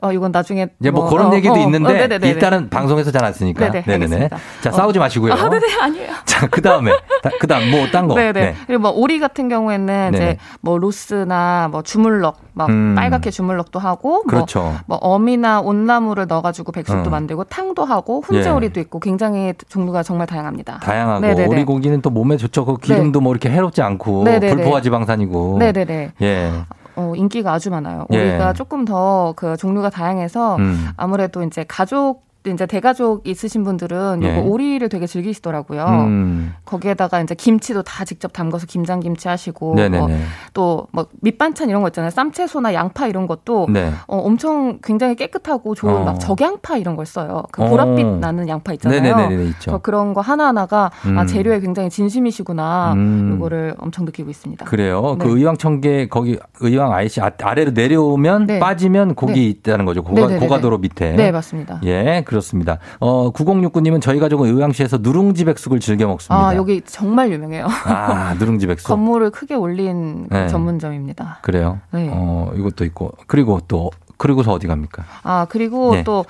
어, 이건 나중에 이제 뭐, 그런 어, 얘기도 어, 있는데 어, 네네네네. 일단은 방송에서 잘 안 쓰니까. 네네, 네네네. 자, 어. 싸우지 마시고요. 아, 네네 아니에요. 자, 그 다음에 그 다음 뭐 딴 거. 네네. 네. 그리고 뭐 오리 같은 경우에는 네네. 이제 뭐 로스나 뭐 주물럭, 막 음. 빨갛게 주물럭도 하고, 그렇죠. 뭐, 뭐 어미나 온 나물을 넣어가지고 백숙도 음. 만들고 탕도 하고 훈제 예. 오리도 있고 굉장히 종류가 정말 다양합니다. 다양하고 네네네. 오리 고기는 또 몸에 좋죠. 그 기름도 뭐 이렇게 해롭지 않고 네네네. 불포화 지방산이고. 네네네. 예. 어, 인기가 아주 많아요. 예. 오리가 조금 더 그 종류가 다양해서 음. 아무래도 이제 가족 이제 대가족 있으신 분들은 예. 이거 오리를 되게 즐기시더라고요. 음. 거기에다가 이제 김치도 다 직접 담가서 김장 김치 하시고 네네네. 또뭐 밑반찬 이런 거 있잖아요. 쌈채소나 양파 이런 것도 네. 어, 엄청 굉장히 깨끗하고 좋은 어. 막 적양파 이런 걸 써요. 그 어. 보랏빛 나는 양파 있잖아요. 어, 그런 거 하나하나가 음. 아, 재료에 굉장히 진심이시구나. 음. 이거를 엄청 느끼고 있습니다. 그래요. 네. 그 의왕 청계 거기 의왕 IC 아, 아래로 내려오면 네. 빠지면 고기 네. 있다는 거죠. 고가, 네네네네. 고가 도로 밑에. 네, 맞습니다. 예, 그렇습니다. 어, 9069님은 저희 가족은 의왕시에서 누룽지 백숙을 즐겨 먹습니다. 아, 여기 정말 유명해요. 아, 누룽지 백숙. 건물을 크게 올린 그 네. 전문점입니다. 그래요. 네. 어, 이것도 있고. 그리고 또 그리고서 어디 갑니까? 아, 그리고 네. 또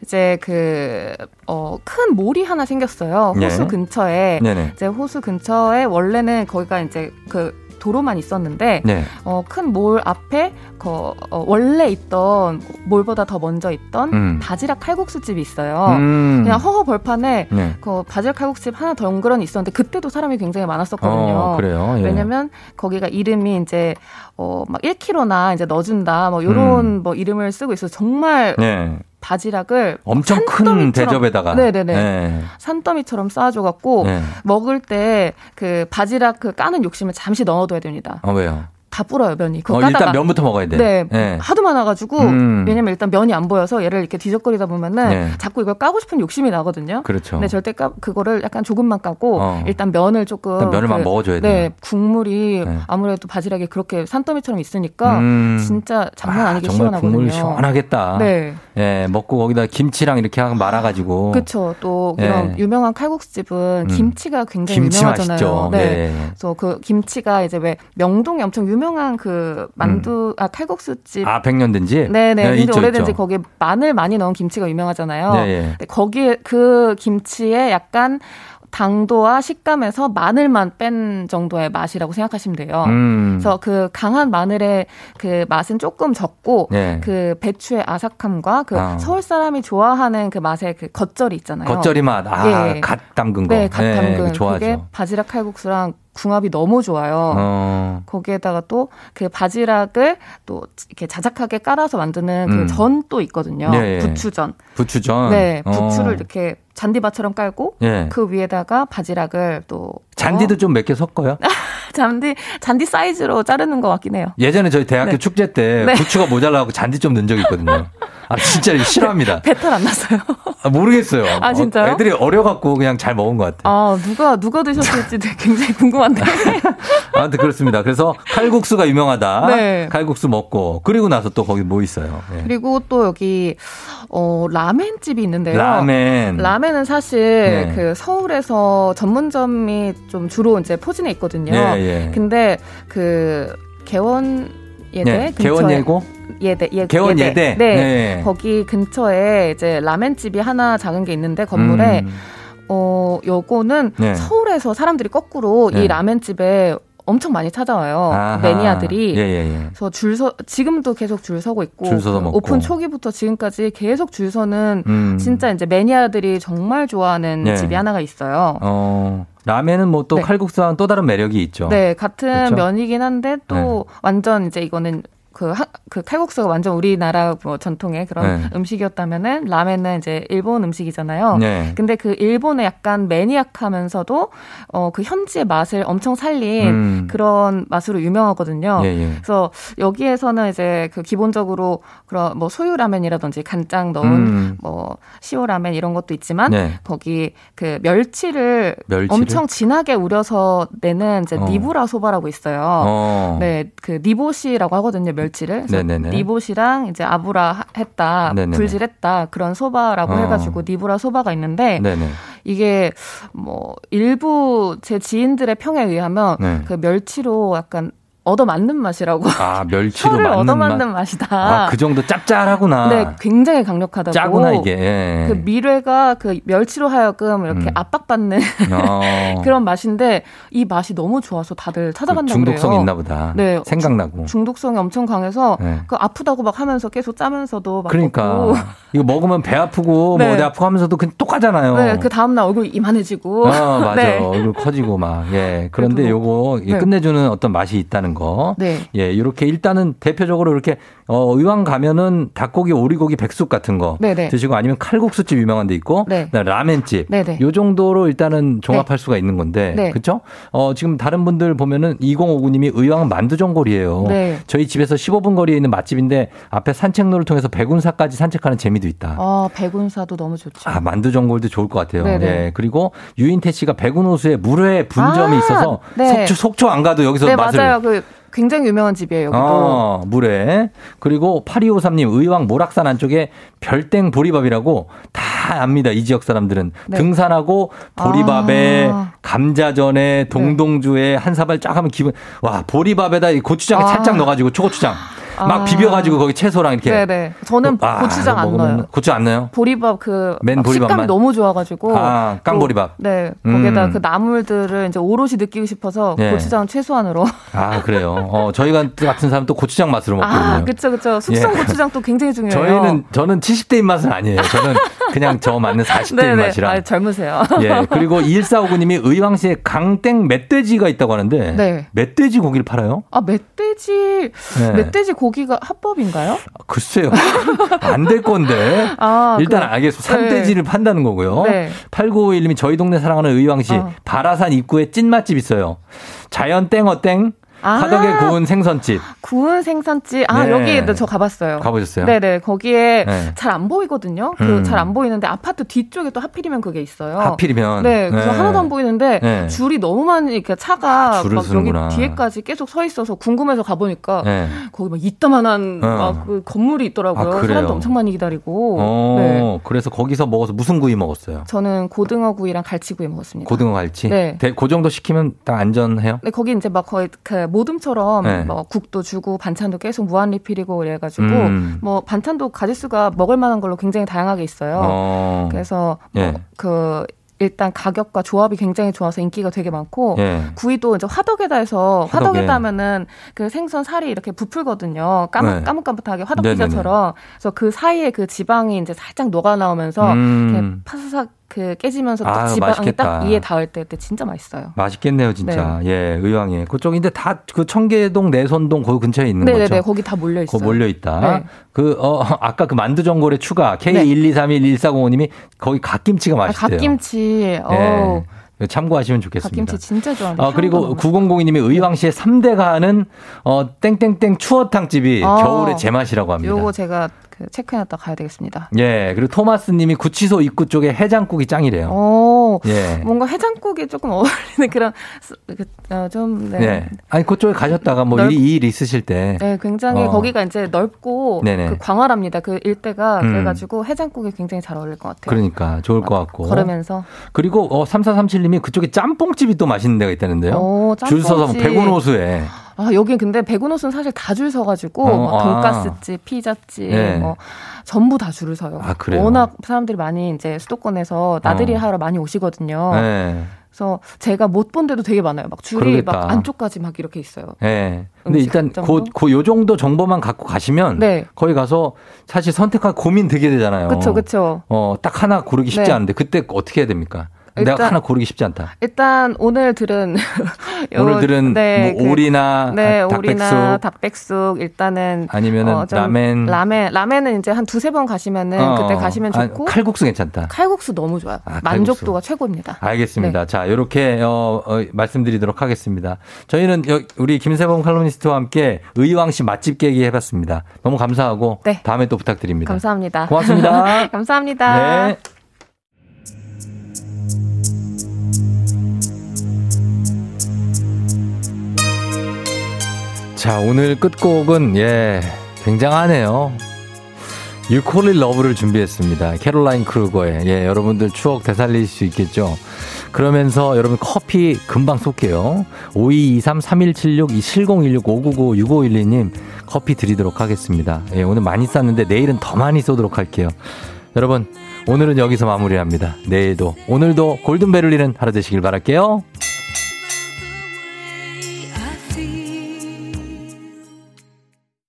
이제 그, 어, 큰 몰이 하나 생겼어요. 호수 네. 근처에. 네네. 이제 호수 근처에 원래는 거기가 이제 그 도로만 있었는데 네. 어, 큰 몰 앞에 그, 어, 원래 있던 몰보다 더 먼저 있던 음. 바지락 칼국수 집이 있어요. 음. 그냥 허허 벌판에 네. 그 바지락 칼국수집 하나 덩그러니 있었는데 그때도 사람이 굉장히 많았었거든요. 어, 그래요? 예. 왜냐면 거기가 이름이 이제 어막 1kg나 이제 넣어준다 뭐 요런 뭐 이름을 쓰고 있어서 정말 네. 바지락을 엄청 큰 대접에다가. 네네네 네. 산더미처럼 쌓아줘갖고 네. 먹을 때 그 바지락 그 까는 욕심을 잠시 넣어둬야 됩니다. 어, 왜요? 다 불어요 면이. 그거 어, 까다가. 일단 면부터 먹어야 돼. 네, 네. 하도 많아가지고 음. 왜냐면 일단 면이 안 보여서 얘를 이렇게 뒤적거리다 보면은 네. 자꾸 이걸 까고 싶은 욕심이 나거든요. 그렇죠. 근데 절대 까 그거를 약간 조금만 까고 어. 일단 면을 조금 일단 면을 막 먹어줘야 돼요. 네, 국물이 네. 아무래도 바지락이 그렇게 산더미처럼 있으니까 음. 진짜 장난 아니게 정말 시원하거든요. 국물 시원하겠다. 네. 예, 먹고 거기다 김치랑 이렇게 말아가지고. 그렇죠. 또 예. 이런 유명한 칼국수집은 음. 김치가 굉장히 김치 유명하잖아요. 맛있죠. 네. 네. 그래서 그 김치가 이제 왜 명동에 엄청 유명 한 그 만두 아 칼국수 집 아, 100년 된 집? 네네. 네, 굉장히 있죠, 오래된지 있죠. 거기에 마늘 많이 넣은 김치가 유명하잖아요. 네, 예. 근데 거기에 그 김치에 약간 당도와 식감에서 마늘만 뺀 정도의 맛이라고 생각하시면 돼요. 음. 그래서 그 강한 마늘의 그 맛은 조금 적고 네. 그 배추의 아삭함과 그 아. 서울 사람이 좋아하는 그 맛의 그 겉절이 있잖아요. 겉절이 맛. 아, 예. 갓 담근 거. 네, 갓 담근 그거 좋아하죠. 그게 바지락 칼국수랑 궁합이 너무 좋아요. 어. 거기에다가 또 그 바지락을 또 이렇게 자작하게 깔아서 만드는 음. 그전 또 있거든요. 네. 부추전. 부추전. 네, 어. 부추를 이렇게 잔디밭처럼 깔고 예. 그 위에다가 바지락을 또 잔디도 좀몇 개 섞어요? 잔디 잔디 사이즈로 자르는 것 같긴 해요. 예전에 저희 대학교 네. 축제 때 네. 부추가 모자라고 잔디 좀 넣은 적이 있거든요. 아, 진짜 싫어합니다. 배탈 안 났어요. 아, 모르겠어요. 아, 진짜요? 어, 애들이 어려갖고 그냥 잘 먹은 것 같아요. 아 누가 누가 드셨을지 되게 굉장히 궁금한데. 아무튼 그렇습니다. 그래서 칼국수가 유명하다. 네. 칼국수 먹고 그리고 나서 또 거기 뭐 있어요? 예. 그리고 또 여기 어 라멘집이 있는데요. 라멘. 라멘은 사실 네. 그 서울에서 전문점이 좀 주로 이제 포진해 있거든요. 예, 예. 근데 그 개원 예대 네, 근처에 개원 예고? 예대 예, 개원 예대? 네. 네. 거기 근처에 이제 라멘집이 하나 작은 게 있는데 건물에 음. 어 요거는 네. 서울에서 사람들이 거꾸로 네. 이 라멘집에 엄청 많이 찾아와요. 아하. 매니아들이. 예, 예, 예. 그래서 줄 서, 지금도 계속 줄 서고 있고. 줄 서서 그 먹고. 오픈 초기부터 지금까지 계속 줄 서는 음. 진짜 이제 매니아들이 정말 좋아하는 네. 집이 하나가 있어요. 어, 라멘은 뭐또 네. 칼국수와는 또 다른 매력이 있죠. 네, 같은 그렇죠? 면이긴 한데 또 완전 이제 이거는 그, 하, 그 칼국수가 완전 우리나라 뭐 전통의 그런 네. 음식이었다면은 라멘은 이제 일본 음식이잖아요. 네. 근데 그 일본의 약간 매니악하면서도 어 그 현지의 맛을 엄청 살린 음. 그런 맛으로 유명하거든요. 예, 예. 그래서 여기에서는 이제 그 기본적으로 그런 뭐 소유 라멘이라든지 간장 넣은 음. 뭐 시오 라멘 이런 것도 있지만 네. 거기 그 멸치를, 멸치를? 엄청 진하게 우려서 내는 이제 어. 니부라 소바라고 있어요. 어. 네, 그 니보시라고 하거든요, 멸치를. 니보시랑 이제 아부라 하- 했다, 네네네. 불질했다 그런 소바라고 어. 해가지고 니부라 소바가 있는데 네네. 이게 뭐 일부 제 지인들의 평에 의하면 네. 그 멸치로 약간 얻어맞는 맛이라고. 아, 멸치로 혀를 맞는 얻어맞는 맛. 맛이다. 아, 그 정도 짭짤하구나. 네, 굉장히 강력하다고. 짜구나, 이게. 예. 그 미뢰가 그 멸치로 하여금 이렇게 음. 압박받는 어. 그런 맛인데 이 맛이 너무 좋아서 다들 찾아간다고 그 중독성이 그래요. 있나 보다. 네. 생각나고. 중독성이 엄청 강해서 네. 그 아프다고 막 하면서 계속 짜면서도 막 그러니까 먹고. 이거 먹으면 배 아프고 네. 뭐 어디 아프고 하면서 도 그냥 똑같잖아요. 네, 그 다음 날 얼굴 이만해지고. 어, 맞아. 네. 얼굴 커지고 막. 예. 그런데 요거 네. 끝내주는 어떤 맛이 있다는 거. 네. 예. 이렇게 일단은 대표적으로 이렇게 어, 의왕 가면은 닭고기, 오리고기, 백숙 같은 거 네네. 드시고 아니면 칼국수집 유명한 데 있고 네. 라멘집. 네네. 요 정도로 일단은 종합할 수가 있는 건데. 네. 그렇죠? 어, 지금 다른 분들 보면은 2059님이 의왕은 만두전골이에요. 네. 저희 집에서 15분 거리에 있는 맛집인데 앞에 산책로를 통해서 백운사까지 산책하는 재미도 있다. 아, 백운사도 너무 좋죠. 아, 만두전골도 좋을 것 같아요. 네네. 예. 그리고 유인태 씨가 백운호수에 물회 분점이 아, 있어서 네. 속초, 속초 안 가도 여기서 네, 맛을. 맞아요. 그 굉장히 유명한 집이에요, 여기도. 어, 물회. 그리고 8253님, 의왕 모락산 안쪽에 별땡 보리밥이라고 다 압니다. 이 지역 사람들은. 네. 등산하고 보리밥에 아. 감자전에 동동주에 한 사발 쫙 하면 기분, 와, 보리밥에다 이 고추장 아. 살짝 넣어가지고 초고추장. 막 아. 비벼가지고 거기 채소랑 이렇게. 네네. 저는 아, 고추장 안 넣어요. 고추 안 넣어요? 보리밥 그맨막 보리밥만? 식감이 너무 좋아가지고 아, 깡보리밥. 또, 네 거기다 음. 그 나물들을 이제 오롯이 느끼고 싶어서 네. 고추장 최소한으로 아, 그래요. 어, 저희가 같은 사람 또 고추장 맛으로 먹거든요. 아 그쵸 그쵸 숙성 예. 고추장 또 굉장히 중요해요. 저희는 저는 70대 입맛은 아니에요. 저는 그냥 저 맞는 40대 네네. 입맛이라. 아, 젊으세요. 예. 그리고 1459님이 의왕시에 강땡 멧돼지가 있다고 하는데 네. 멧돼지 고기를 팔아요? 아 멧돼지 네. 멧돼지 고기 가 합법인가요? 글쎄요. 안 될 건데. 아, 일단 그- 알겠습니다. 산돼지를 판다는 거고요. 네. 8951님이 저희 동네 사랑하는 의왕시 어. 바라산 입구에 찐맛집 있어요. 자연 땡어땡 아. 화덕에 구운 생선집. 구운 생선집 아 네. 여기 저 가봤어요. 가보셨어요? 네네 거기에 네. 잘안 보이거든요. 음. 그잘 안 보이는데 아파트 뒤쪽에 또 하필이면 그게 있어요. 하필이면. 네, 그래서 네. 하나도 안 보이는데 네. 줄이 너무 많이 이렇게 차가 아, 줄을 막 서는구나. 여기 뒤에까지 계속 서 있어서 궁금해서 가보니까 네. 거기 막 이따만한 어. 막그 건물이 있더라고요. 아, 그래요? 사람도 엄청 많이 기다리고. 어, 네. 그래서 거기서 먹어서 무슨 구이 먹었어요? 저는 고등어 구이랑 갈치 구이 먹었습니다. 고등어 갈치? 네. 대- 그 정도 시키면 딱 안전해요? 네, 거기 이제 막 거의 그 모듬처럼 네. 뭐 국도 주고 반찬도 계속 무한 리필이고 그래가지고 음. 뭐 반찬도 가짓수가 먹을 만한 걸로 굉장히 다양하게 있어요. 어. 그래서 예. 뭐그 일단 가격과 조합이 굉장히 좋아서 인기가 되게 많고 예. 구이도 이제 화덕에다 해서 화덕에. 화덕에다 하면은 그 생선 살이 이렇게 부풀거든요. 까뭇 네. 까뭇까뭇하게 화덕. 피자처럼. 그래서 그 사이에 그 지방이 이제 살짝 녹아 나오면서 음. 파사삭 그 깨지면서 또 아, 지방이 맛있겠다. 딱 이에 닿을 때 그때 진짜 맛있어요. 맛있겠네요, 진짜. 예, 의왕에. 그쪽인데 다 그 청계동, 내선동 그 근처에 있는 네네네 거죠. 거기 다 몰려 있어요. 거 몰려 있다. 네. 그, 어, 아까 그 만두 전골의 추가, K1231145님이 거기 갓김치가 아, 맛있대요. 갓김치. 어. 예. 참고하시면 좋겠습니다. 갓김치 진짜 좋아하는데. 어, 그리고 9002님이 의왕시의 3대 가는 어, 땡땡땡 추어탕 집이 아. 겨울의 제맛이라고 합니다. 요거 제가 그 체크해놨다 가야 되겠습니다. 예, 그리고 토마스님이 구치소 입구 쪽에 해장국이 짱이래요. 오, 예. 뭔가 해장국에 조금 어울리는 그런 스- 그, 어, 좀 네. 네. 아니 그쪽에 가셨다가 뭐 넓- 일, 일 있으실 때. 네, 굉장히 어. 거기가 이제 넓고 네네. 그 광활합니다. 그 일대가 음. 그래가지고 해장국에 굉장히 잘 어울릴 것 같아요. 그러니까 좋을 것 같고. 걸으면서 그리고 어 3437님이 그쪽에 짬뽕집이 또 맛있는 데가 있다는데요. 오, 줄 서서 짬뽕집. 백운호수에. 아 여기 근데 백운호수는 사실 다 줄 서가지고 어, 막 아. 돈가스집, 피자집, 네. 뭐 전부 다 줄을 서요. 아, 그래요? 워낙 사람들이 많이 이제 수도권에서 나들이 어. 하러 많이 오시거든요. 네. 그래서 제가 못 본 데도 되게 많아요. 막 줄이 그러겠다. 막 안쪽까지 막 이렇게 있어요. 예. 근데 일단 정도? 그, 그, 요 정도 정보만 갖고 가시면. 네. 거기 가서 사실 선택할 고민 되게 되잖아요. 그쵸, 그쵸. 어, 딱 하나 고르기 쉽지 네. 않은데 그때 어떻게 해야 됩니까? 내가 일단- 하나 고르기 쉽지 않다. 일단 오늘 들은 요- 오늘 들은 네, 뭐 오리나 네, 아, 오리나 닭백숙 닭백숙 일단은 아니면은 어, 좀 라멘. 라멘 라멘은 이제 한 두세 번 가시면은 어, 그때 가시면 아, 좋고 칼국수 괜찮다. 칼국수 너무 좋아요. 만족도가 최고입니다. 알겠습니다. 네. 자, 이렇게 어, 어, 말씀드리도록 하겠습니다. 저희는 여- 우리 김세범 칼럼니스트와 함께 의왕시 맛집 깨기 해 봤습니다. 너무 감사하고 다음에 또 부탁드립니다. 네. 감사합니다. 고맙습니다. 감사합니다. 네. 자, 오늘 끝곡은 예, 굉장하네요. You Call It Love를 준비했습니다. 캐롤라인 크루거의 예, 여러분들 추억 되살릴 수 있겠죠. 그러면서 여러분 커피 금방 쏠게요. 5223-3176-7016-599-6512님 커피 드리도록 하겠습니다. 예, 오늘 많이 쌌는데 내일은 더 많이 쏘도록 할게요. 여러분, 오늘은 여기서 마무리합니다. 내일도, 오늘도 골든벨 울리는 하루 되시길 바랄게요.